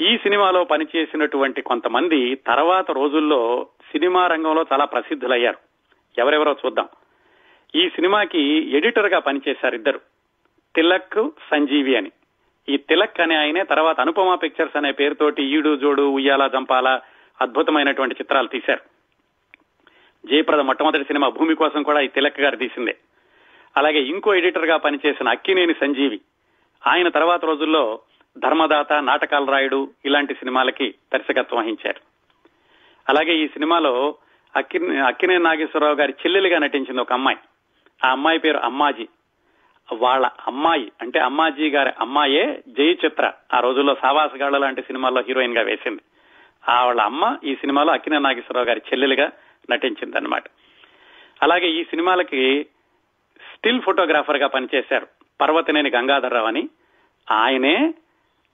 ఈ సినిమాలో పనిచేసినటువంటి కొంతమంది తర్వాత రోజుల్లో సినిమా రంగంలో చాలా ప్రసిద్ధులయ్యారు. ఎవరెవరో చూద్దాం. ఈ సినిమాకి ఎడిటర్గా పనిచేశారు ఇద్దరు. తిలక్ సంజీవి అని. ఈ తిలక్ అనే ఆయనే తర్వాత అనుపమ పిక్చర్స్ అనే పేరుతోటి ఈడు జోడు ఉయ్యాల జంపాల అద్భుతమైనటువంటి చిత్రాలు తీశారు. జయప్రద మొట్టమొదటి సినిమా భూమి కోసం కూడా ఈ తిలక్ గారు తీసిందే. అలాగే ఇంకో ఎడిటర్గా పనిచేసిన అక్కినేని సంజీవి. ఆయన తర్వాత రోజుల్లో ధర్మదాత నాటకాలు రాయుడు ఇలాంటి సినిమాలకి దర్శకత్వం వహించారు. అలాగే ఈ సినిమాలో అక్కి అక్కినే నాగేశ్వరరావు గారి చెల్లెలుగా నటించింది ఒక అమ్మాయి. ఆ అమ్మాయి పేరు అమ్మాజీ. వాళ్ళ అమ్మాయి అంటే అమ్మాజీ గారి అమ్మాయే జై చిత్ర ఆ రోజుల్లో సావాసగాళ్ళ లాంటి సినిమాల్లో హీరోయిన్గా వేసింది. ఆ వాళ్ళ అమ్మ ఈ సినిమాలో అక్కిన నాగేశ్వరరావు గారి చెల్లెలుగా నటించిందనమాట అలాగే ఈ సినిమాలకి స్టిల్ ఫోటోగ్రాఫర్గా పనిచేశారు పర్వతనేని గంగాధర్రావు అని. ఆయనే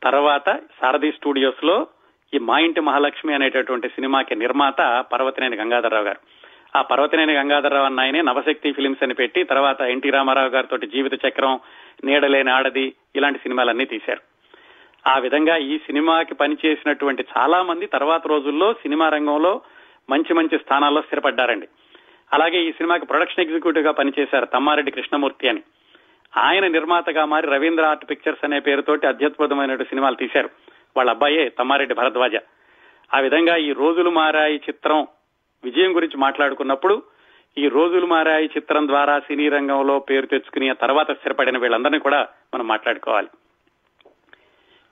తర్వాత సారథి స్టూడియోస్లో ఈ మా ఇంటి మహాలక్ష్మి అనేటటువంటి సినిమాకి నిర్మాత పర్వతనేని గంగాధర్రావు గారు. ఆ పర్వతనేని గంగాధరరావు అన్న ఆయనే నవశక్తి ఫిలిమ్స్ అని పెట్టి తర్వాత ఎన్టీ రామారావు గారితో జీవిత చక్రం నీడలేని ఆడది ఇలాంటి సినిమాలన్నీ తీశారు. ఆ విధంగా ఈ సినిమాకి పనిచేసినటువంటి చాలా మంది తర్వాత రోజుల్లో సినిమా రంగంలో మంచి మంచి స్థానాల్లో స్థిరపడ్డారండి. అలాగే ఈ సినిమాకి ప్రొడక్షన్ ఎగ్జిక్యూటివ్గా పనిచేశారు తమ్మారెడ్డి కృష్ణమూర్తి అని. ఆయన నిర్మాతగా మారి రవీంద్ర ఆర్ట్ పిక్చర్స్ అనే పేరుతోటి అత్యద్భుతమైన సినిమాలు తీశారు. వాళ్ళ అబ్బాయే తమ్మారెడ్డి భరద్వాజ. ఆ విధంగా ఈ రోజులు మారాయి చిత్రం విజయం గురించి మాట్లాడుకున్నప్పుడు ఈ రోజులు మారాయి చిత్రం ద్వారా సినీ రంగంలో పేరు తెచ్చుకుని తర్వాత స్థిరపడిన వీళ్ళందరినీ కూడా మనం మాట్లాడుకోవాలి.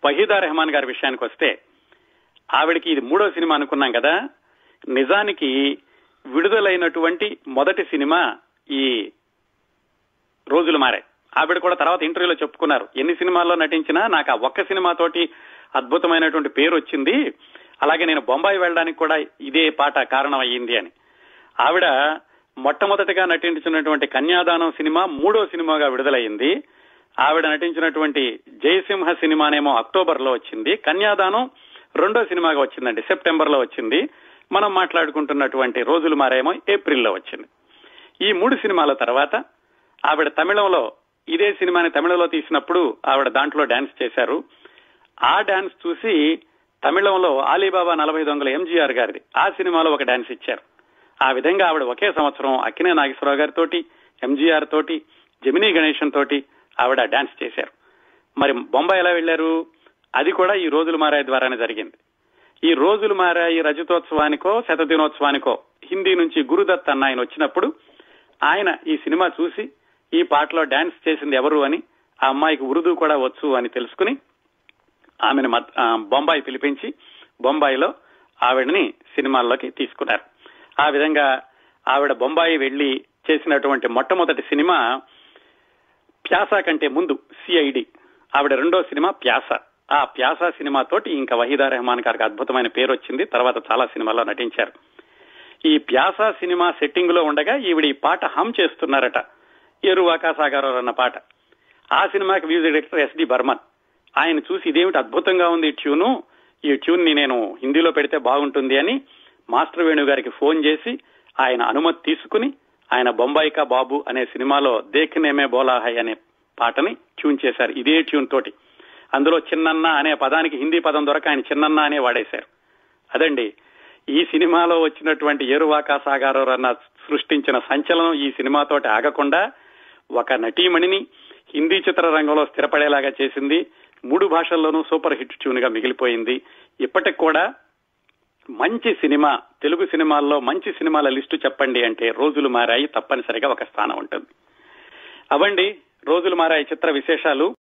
వహీదా రెహమాన్ గారి విషయానికి వస్తే ఆవిడకి ఇది మూడో సినిమా అనుకున్నాం కదా. నిజానికి విడుదలైనటువంటి మొదటి సినిమా ఈ రోజులు మారాయి. ఆవిడ కూడా తర్వాత ఇంటర్వ్యూలో చెప్పుకున్నారు ఎన్ని సినిమాల్లో నటించినా నాకు ఆ ఒక్క సినిమాతోటి అద్భుతమైనటువంటి పేరు వచ్చింది. అలాగే నేను బొంబాయి వెళ్ళడానికి కూడా ఇదే పాట కారణం అయ్యింది అని. ఆవిడ మొట్టమొదటిగా నటించినటువంటి కన్యాదానం సినిమా మూడో సినిమాగా విడుదలైంది ఆవిడ నటించినటువంటి జయసింహ సినిమానేమో అక్టోబర్లో వచ్చింది. కన్యాదానం రెండో సినిమాగా వచ్చిందండి సెప్టెంబర్లో వచ్చింది. మనం మాట్లాడుకుంటున్నటువంటి రోజులు మారేమో ఏప్రిల్లో వచ్చింది. ఈ మూడు సినిమాల తర్వాత ఆవిడ తమిళంలో ఇదే సినిమాని తమిళంలో తీసినప్పుడు ఆవిడ దాంట్లో డాన్స్ చేశారు. ఆ డాన్స్ చూసి తమిళంలో ఆలీబాబా నలభై దొంగల ఎంజీఆర్ గారిది. ఆ సినిమాలో ఒక డాన్స్ ఇచ్చారు. ఆ విధంగా ఆవిడ ఒకే సంవత్సరం అక్కినే నాగేశ్వరరావు గారితోటి ఎంజీఆర్ తోటి జమినీ గణేశన్ తోటి ఆవిడ డాన్స్ చేశారు. మరి బొంబాయి ఎలా వెళ్ళారు అది కూడా ఈ రోజులు మారాయి ద్వారానే జరిగింది. ఈ రోజులు మారాయి రజతోత్సవానికో శతదినోత్సవానికో హిందీ నుంచి గురుదత్ అన్న ఆయన వచ్చినప్పుడు ఆయన ఈ సినిమా చూసి ఈ పాటలో డాన్స్ చేసింది ఎవరు అని ఆ అమ్మాయికి ఉరుదు కూడా వచ్చు అని తెలుసుకుని ఆమెను బొంబాయి పిలిపించి బొంబాయిలో ఆవిడని సినిమాల్లోకి తీసుకున్నారు. ఆ విధంగా ఆవిడ బొంబాయి వెళ్ళి చేసినటువంటి మొట్టమొదటి సినిమా ప్యాస కంటే ముందు సిఐడి. ఆవిడ రెండో సినిమా ప్యాస. ఆ ప్యాస సినిమాతోటి ఇంకా వహీదా రెహమాన్ గారికి అద్భుతమైన పేరు వచ్చింది. తర్వాత చాలా సినిమాల్లో నటించారు. ఈ ప్యాస సినిమా సెట్టింగ్లో ఉండగా ఈవిడ ఈ పాట హమ్ చేస్తున్నారట. ఎరువాకా సాగర్ అన్న పాట. ఆ సినిమాకి మ్యూజిక్ డైరెక్టర్ ఎస్డి బర్మన్. ఆయన చూసి ఇదేమిటి అద్భుతంగా ఉంది ఈ ట్యూను? ఈ ట్యూన్ని నేను హిందీలో పెడితే బాగుంటుంది అని మాస్టర్ వేణు గారికి ఫోన్ చేసి ఆయన అనుమతి తీసుకుని ఆయన బొంబాయికా బాబు అనే సినిమాలో దేఖనేమే బోలాహై అనే పాటని ట్యూన్ చేశారు. ఇదే ట్యూన్ తోటి. అందులో చిన్నన్న అనే పదానికి హిందీ పదం దొరక ఆయన చిన్నన్న అనే వాడేశారు. అదండి ఈ సినిమాలో వచ్చినటువంటి ఏరువాకా సాగారో అన్న సృష్టించిన సంచలనం ఈ సినిమాతోటి ఆగకుండా ఒక నటీమణిని హిందీ చిత్ర రంగంలో స్థిరపడేలాగా చేసింది. మూడు భాషల్లోనూ సూపర్ హిట్ ట్యూన్గా మిగిలిపోయింది. ఇప్పటికి కూడా మంచి సినిమా తెలుగు సినిమాల్లో మంచి సినిమాల లిస్టు చెప్పండి అంటే రోజులు మారాయి తప్పనిసరిగా ఒక స్థానం ఉంటుంది. అవండి రోజులు మారాయి చిత్ర విశేషాలు.